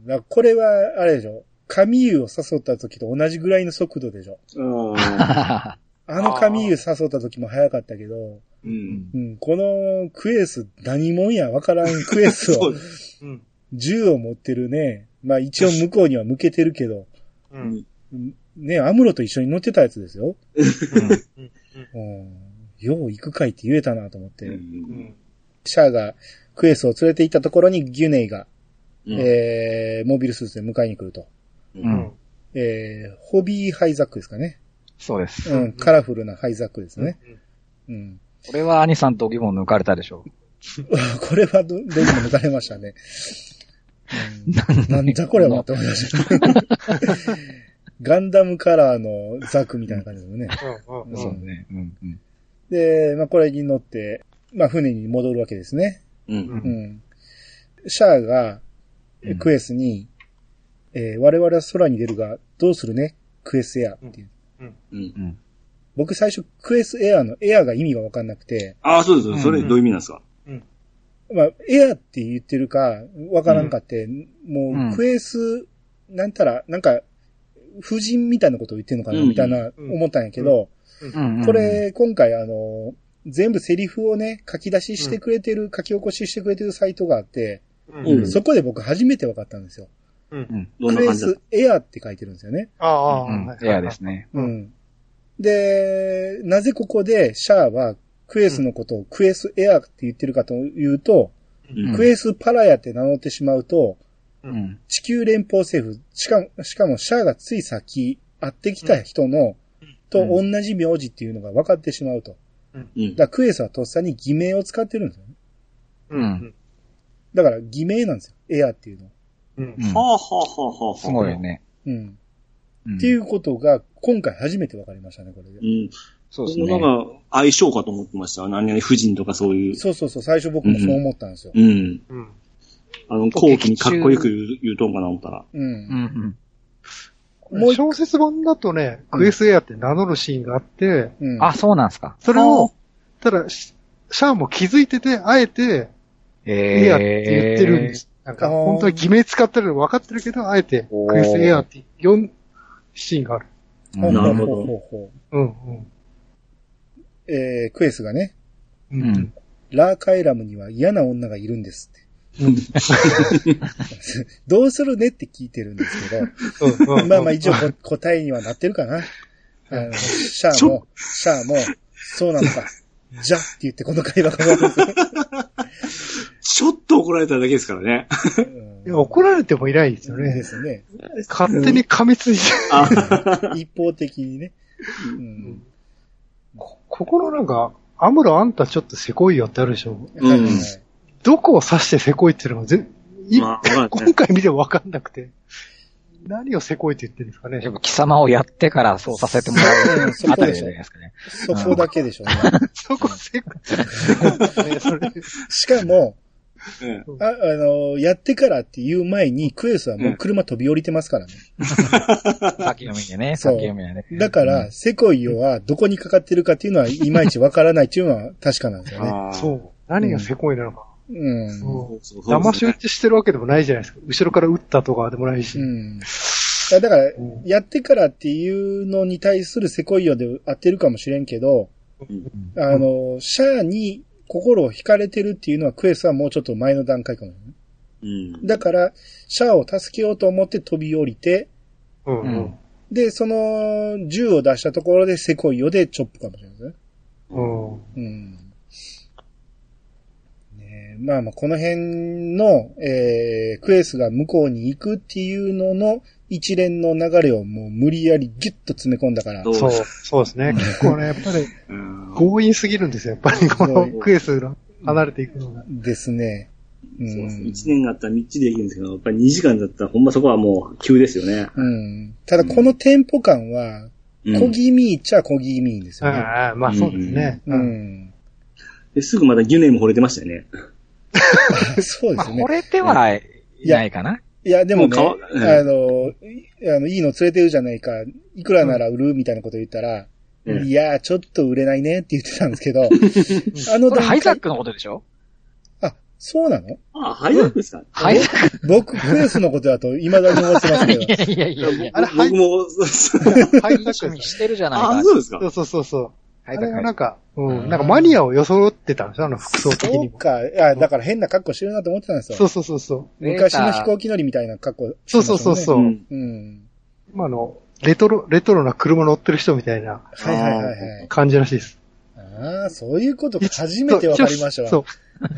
うん。これは、あれでしょ。カミーユを誘った時と同じぐらいの速度でしょ。うん。あのカミーユ誘った時も速かったけど、うん。うん、このクエス何者やわからん。クエスをそう、うん。銃を持ってるね。まあ一応向こうには向けてるけど、う。うんんうんね、アムロと一緒に乗ってたやつですよ。うん。うん。よう行くかいって言えたなと思って。うん。シャアがクエスを連れて行ったところにギュネイが、うんえー、モビルスーツで迎えに来ると。ううんん。えー、ホビーハイザックですかね。そうです。うん、カラフルなハイザックですね。うん。これは兄さんと義母抜かれたでしょ。これはど、どうにも抜かれましたね。うん、なんだこれはって思いました。ガンダムカラーのザクみたいな感じですよね。うん。うん。そうね。うん。うん。で、まあこれに乗って、まあ船に戻るわけですね。うん。うん。シャアが、うんクエスに、えー我々は空に出るが、どうするね？クエスエアっていう。うんうん。僕最初クエスエアのエアが意味がわかんなくて、ああ、そうです。それどういう意味なんですか？まあ、エアって言ってるか、わからんかって、もうんう、クエス、なんたら、なんか、夫人みたいなことを言ってるのかな、うんみたいな、思ったんやけど、うん。これ、今回あの、全部セリフをね、書き出ししてくれてる、書き起こししてくれてるサイトがあって、うん。そこで僕初めて分かったんですよ。うん。クエスエアって書いてるんですよね。ああ。エアですね。ううんん。で、なぜここでシャアはクエスのことをクエスエアって言ってるかというと、うんクエスパラヤって名乗ってしまうと、うん。地球連邦政府、しかも、しかもシャアがつい先会ってきた人の、と同じ名字っていうのが分かってしまうと。うんだからクエスはとっさに偽名を使ってるんですよね。うん。だから偽名なんですよ。エアっていうのは。うん。うんはあはあはあはあ。すごいよ。ね。うん。うんっていうことが今回初めて分かりましたね、これで。うん。そうですね。なんか、相性かと思ってました。何々夫人とかそういう。そうそうそう、最初僕もそう思ったんですよ。うん。うん。あの、後期にかっこよく言う言うとんかな思ったら。うん。うんもう一小説版だとね、クエスエアって名乗るシーンがあって、うん。うん。あ、そうなんですか。それを、ただ、シシャアも気づいてて、あえて、えエアって言ってるんです。なんか、本当は偽名使ってるの分かってるけど、あえて、クエスエアって呼ん、シーンがある。なるほどほうほうほううん、うん。えー、クエスがね、ううん。ラーカイラムには嫌な女がいるんですって。うん。どうするねって聞いてるんですけど、うんうんまあまあ一応こ答えにはなってるかな。あの、シャアも、シャアも、そうなのか。じゃって言ってこの会話が終わるちょっと怒られただけですからね。うんいや怒られてもいないですよでね。すね。勝手に噛みついて。あ一方的にね。うんこここのなんか、アムロあんたちょっとせこいよってあるでしょ。うんどこを指してせこいっていうのがぜ、いまあ今回見てもわかんなくて。何をせこいって言ってるんですかね。でも貴様をやってからそうさせてもらううんあたりそこでしょじゃないですかね。そこだけでしょうね。そこせこ い。しかも、うんあ、あの、やってからっていう前に、クエスはもう車飛び降りてますからね。先読みでね、そう先読みでね。だから、セコイヨはどこにかかってるかっていうのは、いまいちわからないっていうのは確かなんですよね。そう。何がせこいなのか。うん。そそうそうう。騙し討ちしてるわけでもないじゃないですか。後ろから撃ったとかでもないし。うん。だからうん、やってからっていうのに対するセコイヨで合ってるかもしれんけど、うんあの、シャアに心を惹かれてるっていうのはクエスはもうちょっと前の段階かもね。うん。だから、シャアを助けようと思って飛び降りて、うんううんん。で、その銃を出したところでセコイヨでチョップかもしれないですね。うん。うん。ねえまあまあ、この辺の、えー、クエスが向こうに行くっていうのの一連の流れをもう無理やりギュッと詰め込んだからそう、そうですね。結構ね、やっぱりうん強引すぎるんですよ。やっぱりこのクエスが離れていくのが。ですね。うそうですん。一年があったらみっちりできるんですけど、やっぱり2時間だったらほんまそこはもう急ですよね。うん。ただこのテンポ感は、うん小気味っちゃ小気味ですよね。ああ、まあそうですね。ううんん。ですぐまたギュネも惚れてましたよね。まあ、そうですね 惚。れてはいないかな。いや、でもね、あの、いあの、いいの連れてるじゃないか、いくらなら売るみたいなこと言ったら、うん。いや、ちょっと売れないねって言ってたんですけど、あのこれハイザッ階クのことでしょ？あ、そうなの？あ、ハイザックですかハイザック。僕、クエスのことだと未だに思ってますけど。いやいやいやいや。あれハイいい趣味してるじゃないか。あ、そうですか。そうそうそうそう。あれハイザックがなんか、うん、なんかマニアを装ってたんですよ、あの服装的にも。そうか。いや、だから変な格好してるなと思ってたんですよ。そうそうそうそう。昔の飛行機乗りみたいな格好してそうそうそうそう。んうん。まあ、あの、レトロ、レトロな車乗ってる人みたいなはいはいはいはい。感じらしいです。ああ、そういうことか初めてわかりましたわ。そう。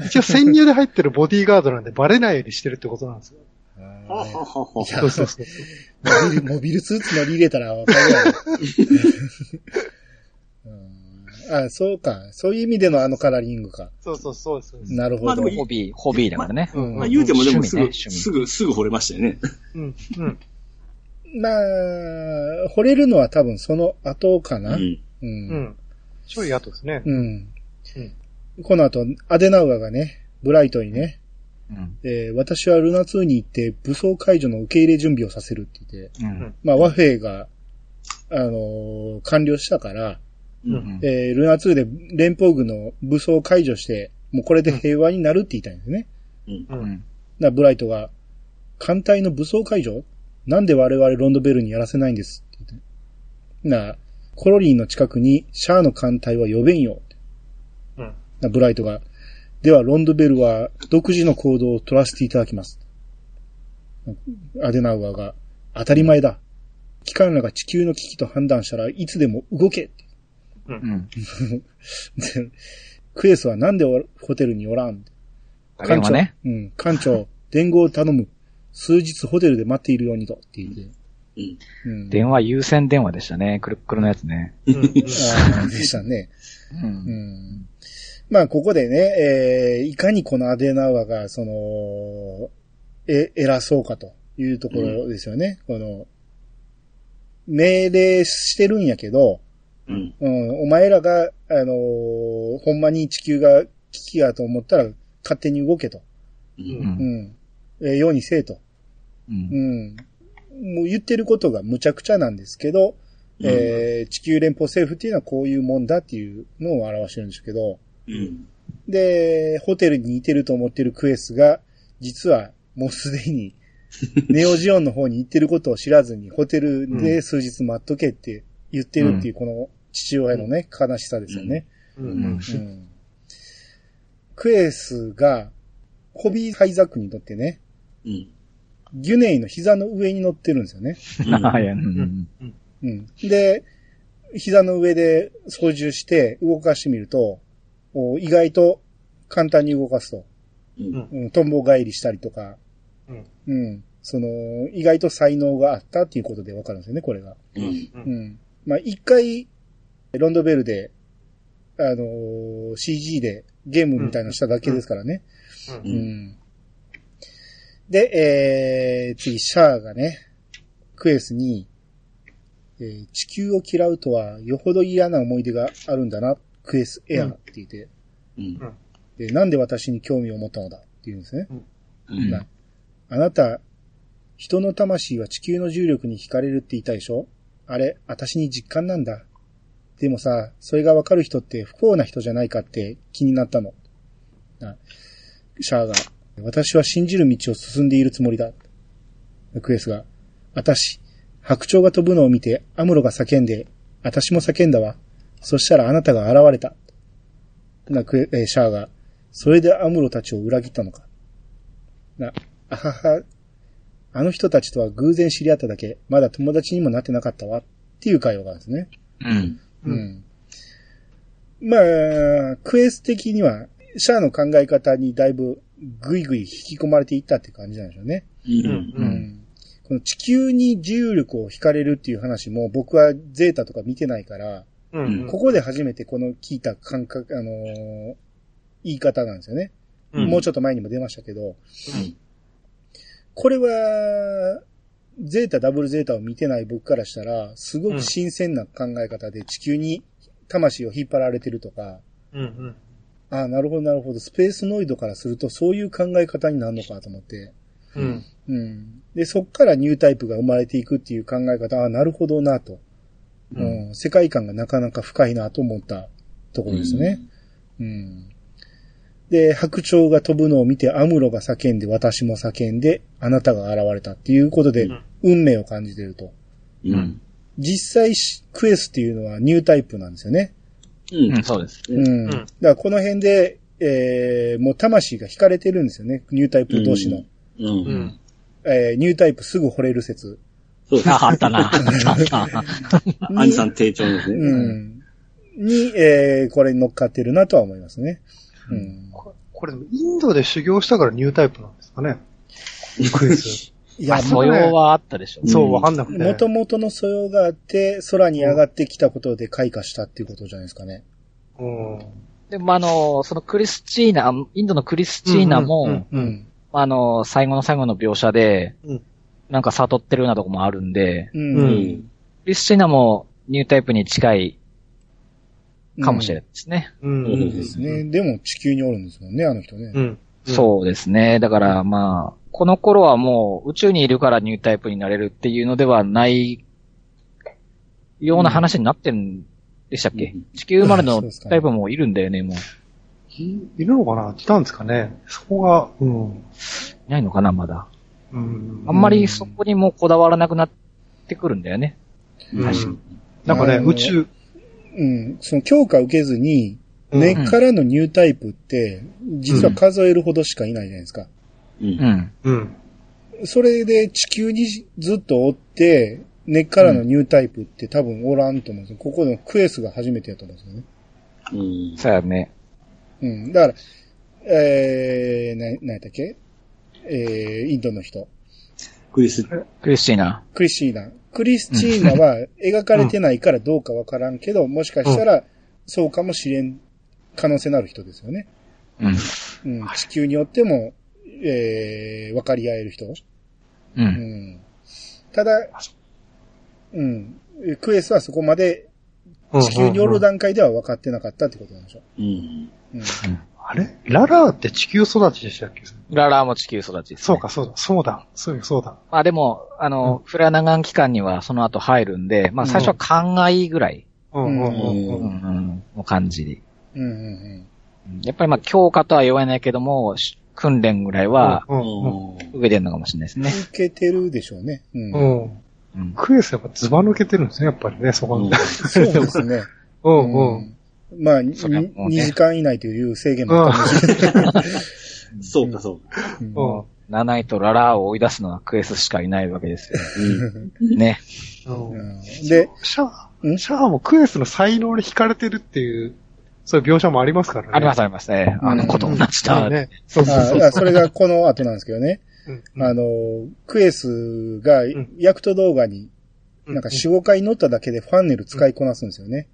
一応潜入で入ってるボディーガードなんでバレないようにしてるってことなんですよ。あそうそうそう。モビル、モビルスーツ乗り入れたらわかるやろ。うんあ、そうか。そういう意味でのあのカラーリングか。そうそうそうそうです。なるほど。まあでもホビー、ホビーだからね。うんまあ言うてもでもすぐ、ねすぐ、すぐ惚れましたよね。うん。うん。まあ、惚れるのは多分その後かな。うん。う。うんん。ちょい後ですね。うん。この後、アデナウアがね、ブライトにね、うん。えー私はルナ2に行って武装解除の受け入れ準備をさせるって言って、うん。まあ和平が、あのー完了したから、う。うんん。えールナ2で連邦軍の武装を解除して、もうこれで平和になるって言いたいんですね。うん。な、ブライトが、艦隊の武装解除？なんで我々ロンドベルにやらせないんですって言って。な、コロリンの近くにシャアの艦隊は呼べんよ。うん。な、ブライトが、ではロンドベルは独自の行動を取らせていただきます。アデナウアーが、当たり前だ。機関らが地球の危機と判断したらいつでも動けって。うん。でクエスはなんでホテルにおらん？電話ね。うん、艦長、伝言を頼む。数日ホテルで待っているようにと、って言って。うん。うん。電話優先電話でしたね。くるっくるのやつね。うん。でしたね。う。うんん。まあ、ここでね、えー、いかにこのアデナウアが、その、え、偉そうかというところですよね。この、命令してるんやけど、うん。うん、お前らが、あのーほんまに地球が危機やと思ったら勝手に動けと。う。うん。うんん。ええようにせえと。うんうん。もう言ってることが無茶苦茶なんですけど、えー地球連邦政府っていうのはこういうもんだっていうのを表してるんですけど、うん。で、ホテルにいてると思ってるクエスが、実はもうすでに、ネオジオンの方に行ってることを知らずに、ホテルで数日待っとけって言ってるっていう、この父親のね、悲しさですよね。クエスが、ホビーハイザックに乗ってね、うん。ギュネイの膝の上に乗ってるんですよね。うんうん。で、膝の上で操縦して動かしてみると、お意外と簡単に動かすと。うん。うん、トンボ返りしたりとか、うんうん。その、意外と才能があったっていうことでわかるんですよね、これが。うん。うん。まあ、一回、ロンドベルで、あのー CG でゲームみたいなのしただけですからね。ううんん。で、えー、次、シャアがね、クエスに、えー地球を嫌うとは、よほど嫌な思い出があるんだな、クエスエアって言って、うん。でなんで私に興味を持ったのだって言うんですね。うん。なあなた、人の魂は地球の重力に惹かれるって言ったでしょ？あれ、私に実感なんだ。でもさ、それがわかる人って不幸な人じゃないかって気になったの。シャアが、私は信じる道を進んでいるつもりだ。クエスが、私、白鳥が飛ぶのを見てアムロが叫んで、私も叫んだわ。そしたらあなたが現れた。な、クエシャアが、それでアムロたちを裏切ったのか。な、あはは、あの人たちとは偶然知り合っただけ、まだ友達にもなってなかったわ。っていう会話があるんですね。うん。ううんん。まあ、クエス的には、シャアの考え方にだいぶぐいぐい引き込まれていったって感じなんでしょうね。うん。うん。この地球に重力を惹かれるっていう話も僕はゼータとか見てないから、うん。ここで初めてこの聞いた感覚、あのー言い方なんですよね。うんもうちょっと前にも出ましたけど、これは、ゼータ、ダブルゼータを見てない僕からしたら、すごく新鮮な考え方で地球に魂を引っ張られてるとか、うん。うん。ああ、なるほど、なるほど。スペースノイドからするとそういう考え方になるのかと思って。うん。うん。で、そっからニュータイプが生まれていくっていう考え方、ああ、なるほどなと。うん、世界観がなかなか深いなと思ったところですね。うん。で、白鳥が飛ぶのを見てアムロが叫んで私も叫んであなたが現れたっていうことでうん運命を感じてると。うん。実際しクエスっていうのはニュータイプなんですよね。うんうん、そうです。うん。うんだからこの辺で、えー、もう魂が惹かれてるんですよね。ニュータイプ同士の。う。うんん。えー、ニュータイプすぐ惚れる説。そうです。あ、あったな。あったあったアさん提唱ですね。うん。に、えー、これに乗っかってるなとは思いますね。うん。ここれ、インドで修行したからニュータイプなんですかね。クイズ。いや、あ素養はあったでしょうね。そう、わかんなくて。もともとの素養があって、空に上がってきたことで開花したっていうことじゃないですかね。うん。で、まあ、あの、そのクリスチーナ、インドのクリスチーナも、うんうんうん。あの、最後の最後の描写で、うんなんか悟ってるようなとこもあるんで、う。うんうん。クリスチーナもニュータイプに近いかもしれないですね。うん。うんですね。でも地球におるんですもんね、あの人ね。うん。そうですね。だからまあ、この頃はもう宇宙にいるからニュータイプになれるっていうのではないような話になってるんでしたっけ、うん地球生まれのタイプもいるんだよね、もう。いいるのかな？いたんですかねそこが、うん。いないのかな、まだ。うん。あんまりそこにもこだわらなくなってくるんだよね。うん確かになんかね、宇宙、うん。その強化受けずに、うん根っからのニュータイプって、実は数えるほどしかいないじゃないですか。う。うんん。うん。それで地球にずっと追って、根っからのニュータイプって多分おらんと思うんですよ。ここのクエスが初めてやと思うんですよね。うん。そうやね。うん。だから、えー、な、なんやったっけ？えー、インドの人。クリス、クリスチーナ。クリスチーナ。クリスチーナは描かれてないからどうかわからんけど、もしかしたらそうかもしれん可能性のある人ですよね。うん。うん。地球によっても、えー、分かり合える人。う。うんん。ただ、うん。クエスはそこまでうん地球におる段階では分かってなかったってことなんでしょ。うん。うん。あれ？ララーって地球育ちでしたっけ？ララーも地球育ちです、ね。そうか、そうだ、そうだ、そうそうだ。まあでも、あの、フラナガン期間にはその後入るんで、まあ最初は考えぐらい、うんうんうんううんん。うん、の感じで。うんうんやっぱりまあ強化とは言わないけども、し訓練ぐらいはうんうん受けてるのかもしれないですね。受けてるでしょうね。うん。うん。うん。クエスやっぱズバ抜けてるんですね、やっぱりね、そこに。そうですね。う んうん。まあ、にそりゃもうね2時間以内という制限もあったんですけど。そうか、そうか。うんうんナナイとララーを追い出すのはクエスしかいないわけですよ。うん。ね。で、シャん？ア、シャアもクエスの才能に惹かれてるっていう、そういう描写もありますからね。ありますありますね。あの子と同じだ。ね。そうそうそうそれがこの後なんですけどね。うんあの、クエスがんヤクト動画になんか4、5回乗っただけでファンネル使いこなすんですよね。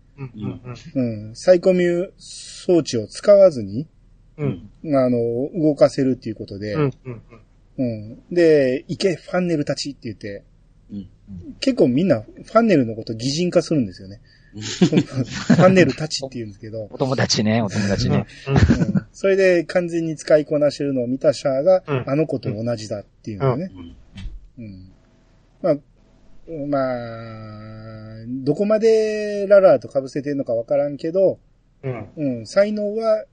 うん。サイコミュ装置を使わずに、うん。あの、動かせるっていうことで、うん。うん。で、行け、ファンネルたちって言って、うん。結構みん。なファンネルのこと擬人化するん。ですよね。ファンネルたちって言うん。ですけど、お友達ね、お友達ね。うん。それで完全に使いこなしてるのを見たシャアが、あの子と同じだっていうのね。うん。うん。まあ、まあ、どこまでララーと被せてるのかわからんけど、うん。うん、才能は、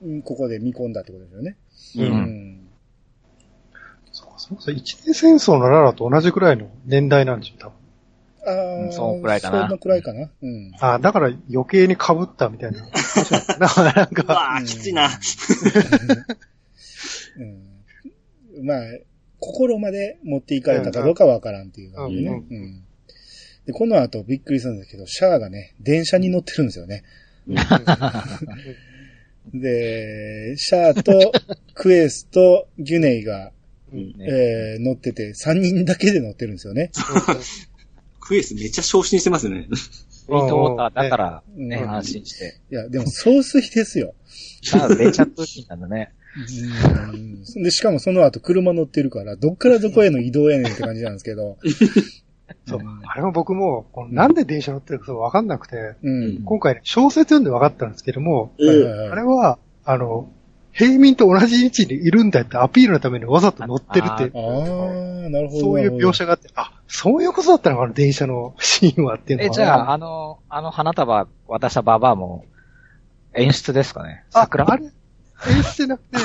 うんここで見込んだってことですよね。う。うんうん。ん。そうか、そうか。一年戦争のララと同じくらいの年代なんでしょ、多分。ああ、うんそのくらいかなそのくらいかな。うん。ああ、だから余計に被ったみたいな。なんか、わあ、きついな。うん。まあ、心まで持っていかれたかどうかわからんっていう感じね。ううん。で、この後びっくりするんですけど、シャアがね、電車に乗ってるんですよね。で、シャアとクエスとギュネイが、うんねえー乗ってて、3人だけで乗ってるんですよね。クエスめっちゃ昇進してますよね。ウィートウォーターだからね、うん安心して。いや、でも総水ですよ。まあ、めちゃ通勤なんだね。うんで、しかもその後車乗ってるから、どっからどこへの移動やねんって感じなんですけど。そう。あれも僕も、なんで電車乗ってるかわかんなくて、うん。今回ね、小説読んで分かったんですけども、あれは、あの、平民と同じ位置にいるんだってアピールのためにわざと乗ってるって、ああ、なるほど。そういう描写があって、あ、そういうことだったのかな、電車のシーンはっていうのは。え、じゃあ、あの、あの花束渡したババアも、演出ですかねあ、桜あれ、演出じゃなくて、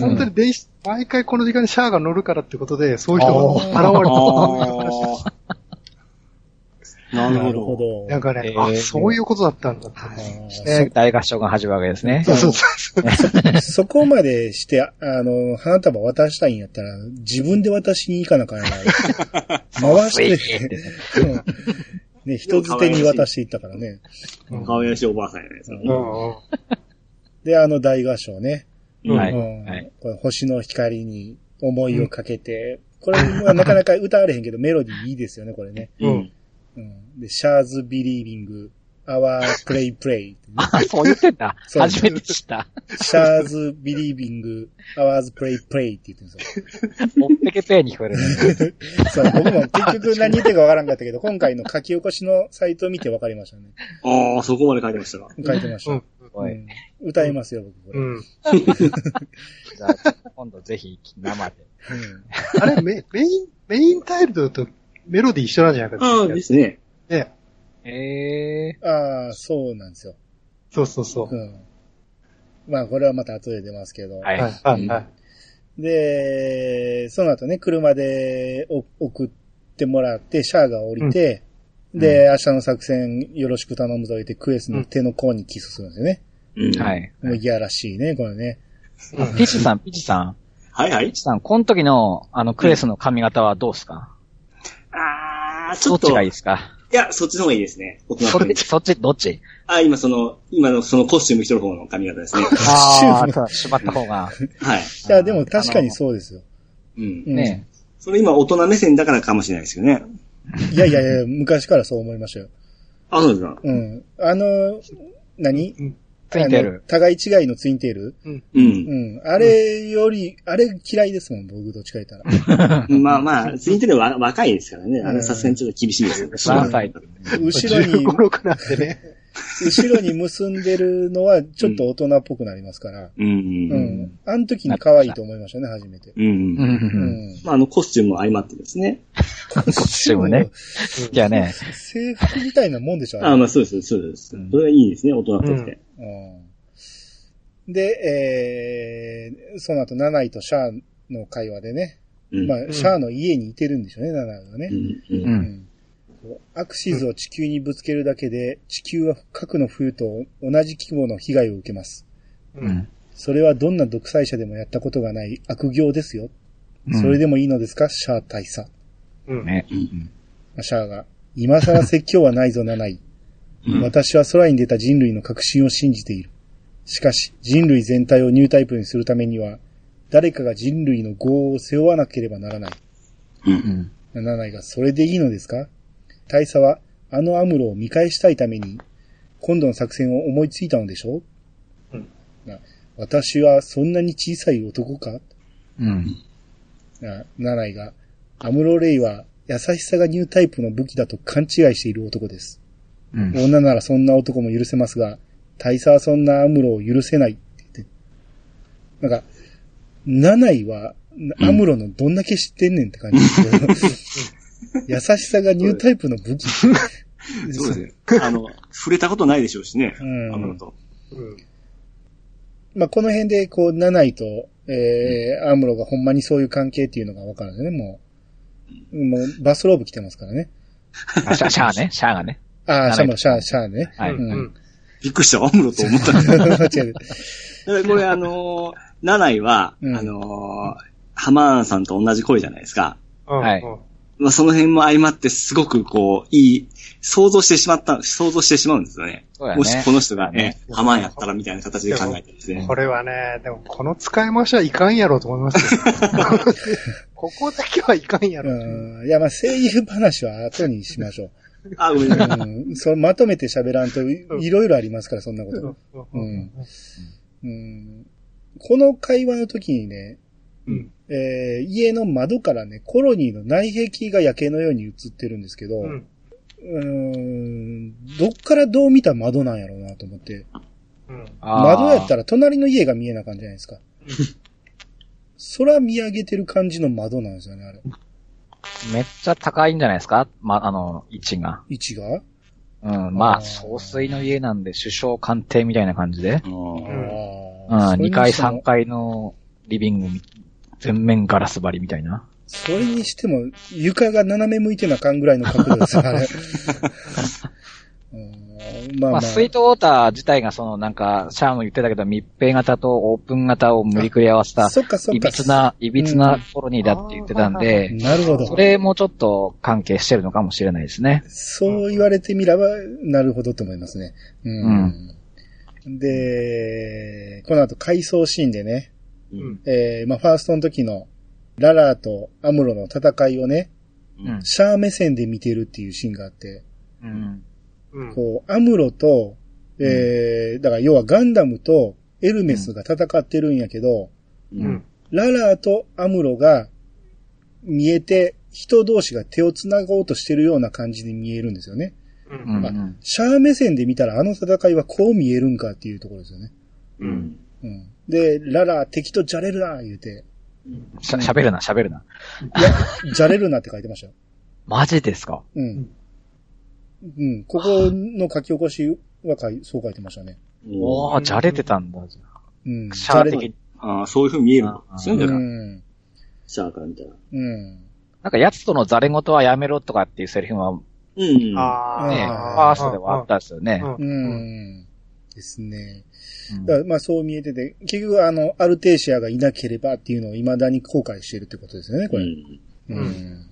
本当に電車、毎回この時間にシャアが乗るからってことで、そういう人が現れた。なるなほど。るほど。なんかね、えーあ、そういうことだったんだって大合唱が始まるわけですね。そうそうそう。そこまでして、あの、花束渡したいんやったら、自分で渡しに行かなあかんやな。回して、うんね、人づてに渡していったからね。かわいらしいおばあさんやね。うんで、あの大合唱ね。はい。うんはい。これ星の光に思いをかけて、これはなかなか歌われへんけど、メロディーいいですよね、これね。うん。うん、で、 Char's believing, our pray pray。あ、そう言ってんだ。そう初めて知った。 Char's believing, ours pray pray って言ってるんですよ。おっぺけぺーに聞こえるね。そう、僕も結局何言ってるかわからんかったけど、今回の書き起こしのサイトを見てわかりましたね。ああ、そこまで書いてましたか。書いてました。うんおいうん歌いますよ、僕これ。うんうん。じゃあ、今度ぜひ生で。あれ、メメイン、メインタイルとメロディー一緒なんじゃないかああ、ですね。ね。ええああ、そうなんですよ。そうそうそう。うん。まあ、これはまた後で出ますけど。はいはい、はい、はい。で、その後ね、車でお送ってもらって、シャアが降りて、で、明日の作戦よろしく頼むぞ言って、クエスの手の甲にキスするんですよね。うん。。はいい。もういやらしいね、これね。うんピチさん、ピチさん。はいはいピ。チさん、この時の、あの、クレスの髪型はどうですか？ああ、ちょっと。どっちがいいいですか？や、そっちの方がいいですね。大人っぽいそれ、そっち、どっち？あ、今その、今のそのコスチューム着とる方の髪型ですね。ああ、そうしまった方が。はい。いや、でも確かにそうですよ。うん。うんねそれ今大人目線だからかもしれないですよね。いやいやいや、昔からそう思いましたよ。あ、そうですか。うん。あの、何？うんツインテーあのル。互い違いのツインテール？うんう。ん。あれより、あれ嫌いですもん、僕どっちか言ったら。まあまあ、ツインテールは若いですからね。あうんれさすがにちょっと厳しいですよね。何歳後ろに、15、6なんでね。後ろに結んでるのはちょっと大人っぽくなりますから。うんううん。ん。あの時に可愛いと思いましたね、初めて。うん。ううん。うんん。まあ、あの、コスチュームも相まってですね。コスチュームね。いやね、制服みたいなもんでしょ、ああ、れまあ、そうです、そうです。うんそれがいいですね、大人っぽくて。うん。で、えー、その後、ナナイとシャアの会話でね、うん。まあ、シャアの家にいてるんでしょうね、ナナイがねう。ん。アクシズを地球にぶつけるだけで、地球は核の冬と同じ規模の被害を受けます。う。うんん。それはどんな独裁者でもやったことがない悪行ですよ。それでもいいのですか、シャア大佐。うん。ね。シャアが、今更説教はないぞ、ナナイ。うん私は空に出た人類の革新を信じている。しかし、人類全体をニュータイプにするためには、誰かが人類の業を背負わなければならない。うんうん。ナナイが、それでいいのですか？大佐は、あのアムロを見返したいために、今度の作戦を思いついたのでしょ？う、うんな私はそんなに小さい男か？うん。なナナイが、アムロレイは優しさがニュータイプの武器だと勘違いしている男です。うん。女ならそんな男も許せますが、大佐はそんなアムロを許せないって言って。なんか、ナナイは、んアムロのどんだけ知ってんねんって感じですけど、優しさがニュータイプの武器。そうですね。あの、触れたことないでしょうしね。うんあのと。うん。まあ、この辺で、こう、ナナイと、えー、アムロがほんまにそういう関係っていうのがわかるんですね、もう。もう、バスローブ着てますからね。あシャシャアね？シャアがね。ああ、シャも、シャー、シャーね。はい。うんうん。びっくりした、アムロと思ったん違えた。だからこれあのー、ナナイは、うんあのー、ハマーンさんと同じ声じゃないですか。はいまあ、その辺も相まってすごくこう、いい、想像してしまった、想像してしまうんですよね。ねもしこの人がね、うんハマーンやったらみたいな形で考えてですね。これはね、でもこの使い回しはいかんやろうと思いますよ。ここだけはいかんやろ。うん。いや、まあ、声優話は後にしましょう。あ、ごめんなさい。うん。そのまとめて喋らんとい、いろいろありますから、そんなこと。うん。うん。この会話の時にね、うん。えー家の窓からね、コロニーの内壁が夜景のように映ってるんですけど、う。うんーん、どっからどう見た窓なんやろうなと思って。うん。窓やったら。ら隣の家が見えな感じじゃないですか。空見上げてる感じの窓なんですよね、あれ。めっちゃ高いんじゃないですか？ま、あの、位置が。位置が？うん。まあ、総帥の家なんで首相官邸みたいな感じで。うんうん。それに2階、しても3階のリビング、全面ガラス張りみたいな。それにしても、床が斜め向いてなあかんぐらいの角度ですよ、あれ。うんまあまあ。まあ、スイートウォーター自体がそのなんか、シャーも言ってたけど、密閉型とオープン型を無理くり合わせた、そっかそっか。いびつな、いびつなコロニーだって言ってたんで、なるほど。それもちょっと関係してるのかもしれないですね。そう言われてみれば、なるほどと思いますね。うん。で、この後回想シーンでね、うん。えー、まあ、ファーストの時の、ララとアムロの戦いをね、うん。シャア目線で見てるっていうシーンがあって、うん。うん。こう、アムロと、えー、だから要はガンダムとエルメスが戦ってるんやけど、ううんん。ララとアムロが見えて、人同士が手を繋ごうとしてるような感じで見えるんですよね。う。うんん。まあシャア目線で見たらあの戦いはこう見えるんかっていうところですよね。うん。うん。で、ララ、敵とじゃれるな、言うて。しゃ、喋るな、喋るな。いや、じゃれるなって書いてましたよ。マジですか？うん。うん。ここの書き起こしは書いそう書いてましたね。おー、じゃれてたんだ。じゃうん。あシャア的に。ああ、そういう風に見えるのあ。そういうんだうから、ん。シャアから見たら。うん。なんか、奴とのザレ言はやめろとかっていうセリフはうん。あね、あファーストではあったですよね。ううん。ん。ですね。うんだからまあそう見えてて、結局あの、アルテーシアがいなければっていうのを未だに後悔してるってことですよね、これ。うん。うん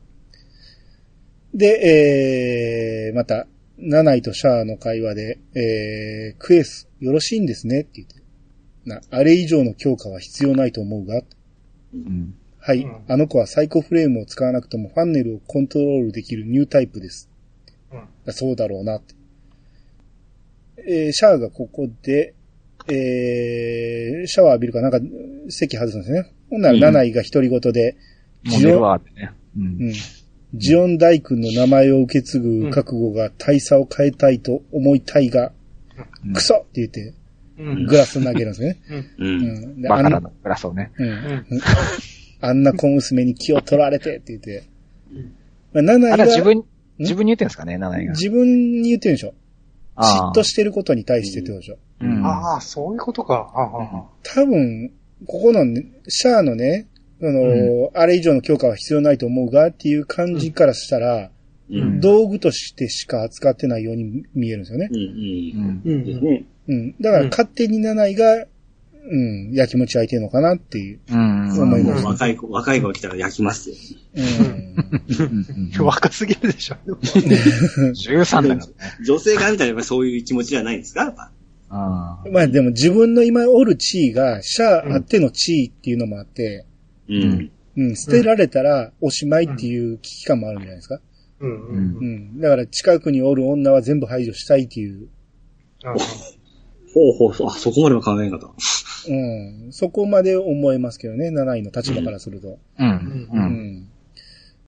で、えー、また、ナナイとシャアの会話で、えー、クエス、よろしいんですねって言って。な、あれ以上の強化は必要ないと思うが、うん。はい、うんあの子はサイコフレームを使わなくてもファンネルをコントロールできるニュータイプです。うんそうだろうなって。えーシャアがここで、えー、シャワー浴びるかなんか、席外すんですね。ほんなら、七井が独り言で、もう寝るわってね。うんうん。ジオン大君の名前を受け継ぐ覚悟が大差を変えたいと思いたいが、うんクソって言って、うん。グラス投げるんですね。う。うんバカラのグラスをね。うんうん。あんな小娘に気を取られてって言って。まあ、七井があれは自分、自分に言ってんですかね、七井が。自分に言ってるんでしょ。あ嫉妬してることに対してってことでしょ。ーうん。ああ、そういうことか。ああ多分、ここのね、シャアのね、あの、あれ以上の強化は必要ないと思うがっていう感じからしたら、うん。道具としてしか扱ってないように見えるんですよねう。ん。ううん。ん。ですね。うん。だから勝手に七井が、うん、焼きもち焼いてるのかなっていう。うん。思います若い子、若い子が来たら焼きますよ。うん。うん。若すぎるでしょ。13だからね。女性が見たらやっぱりそういう気持ちじゃないですか？やっぱ。あまあでも自分の今おる地位が、シャアあっての地位っていうのもあって、ううんん。うん、捨てられたらおしまいっていう危機感もあるんじゃないですか。うん。ううん。うん。だから近くにおる女は全部排除したいっていう、ほうほうそう、あ、そこまでは考えなかった。うん。そこまで思えますけどね、七位の立場からすると。うん。う。うんん。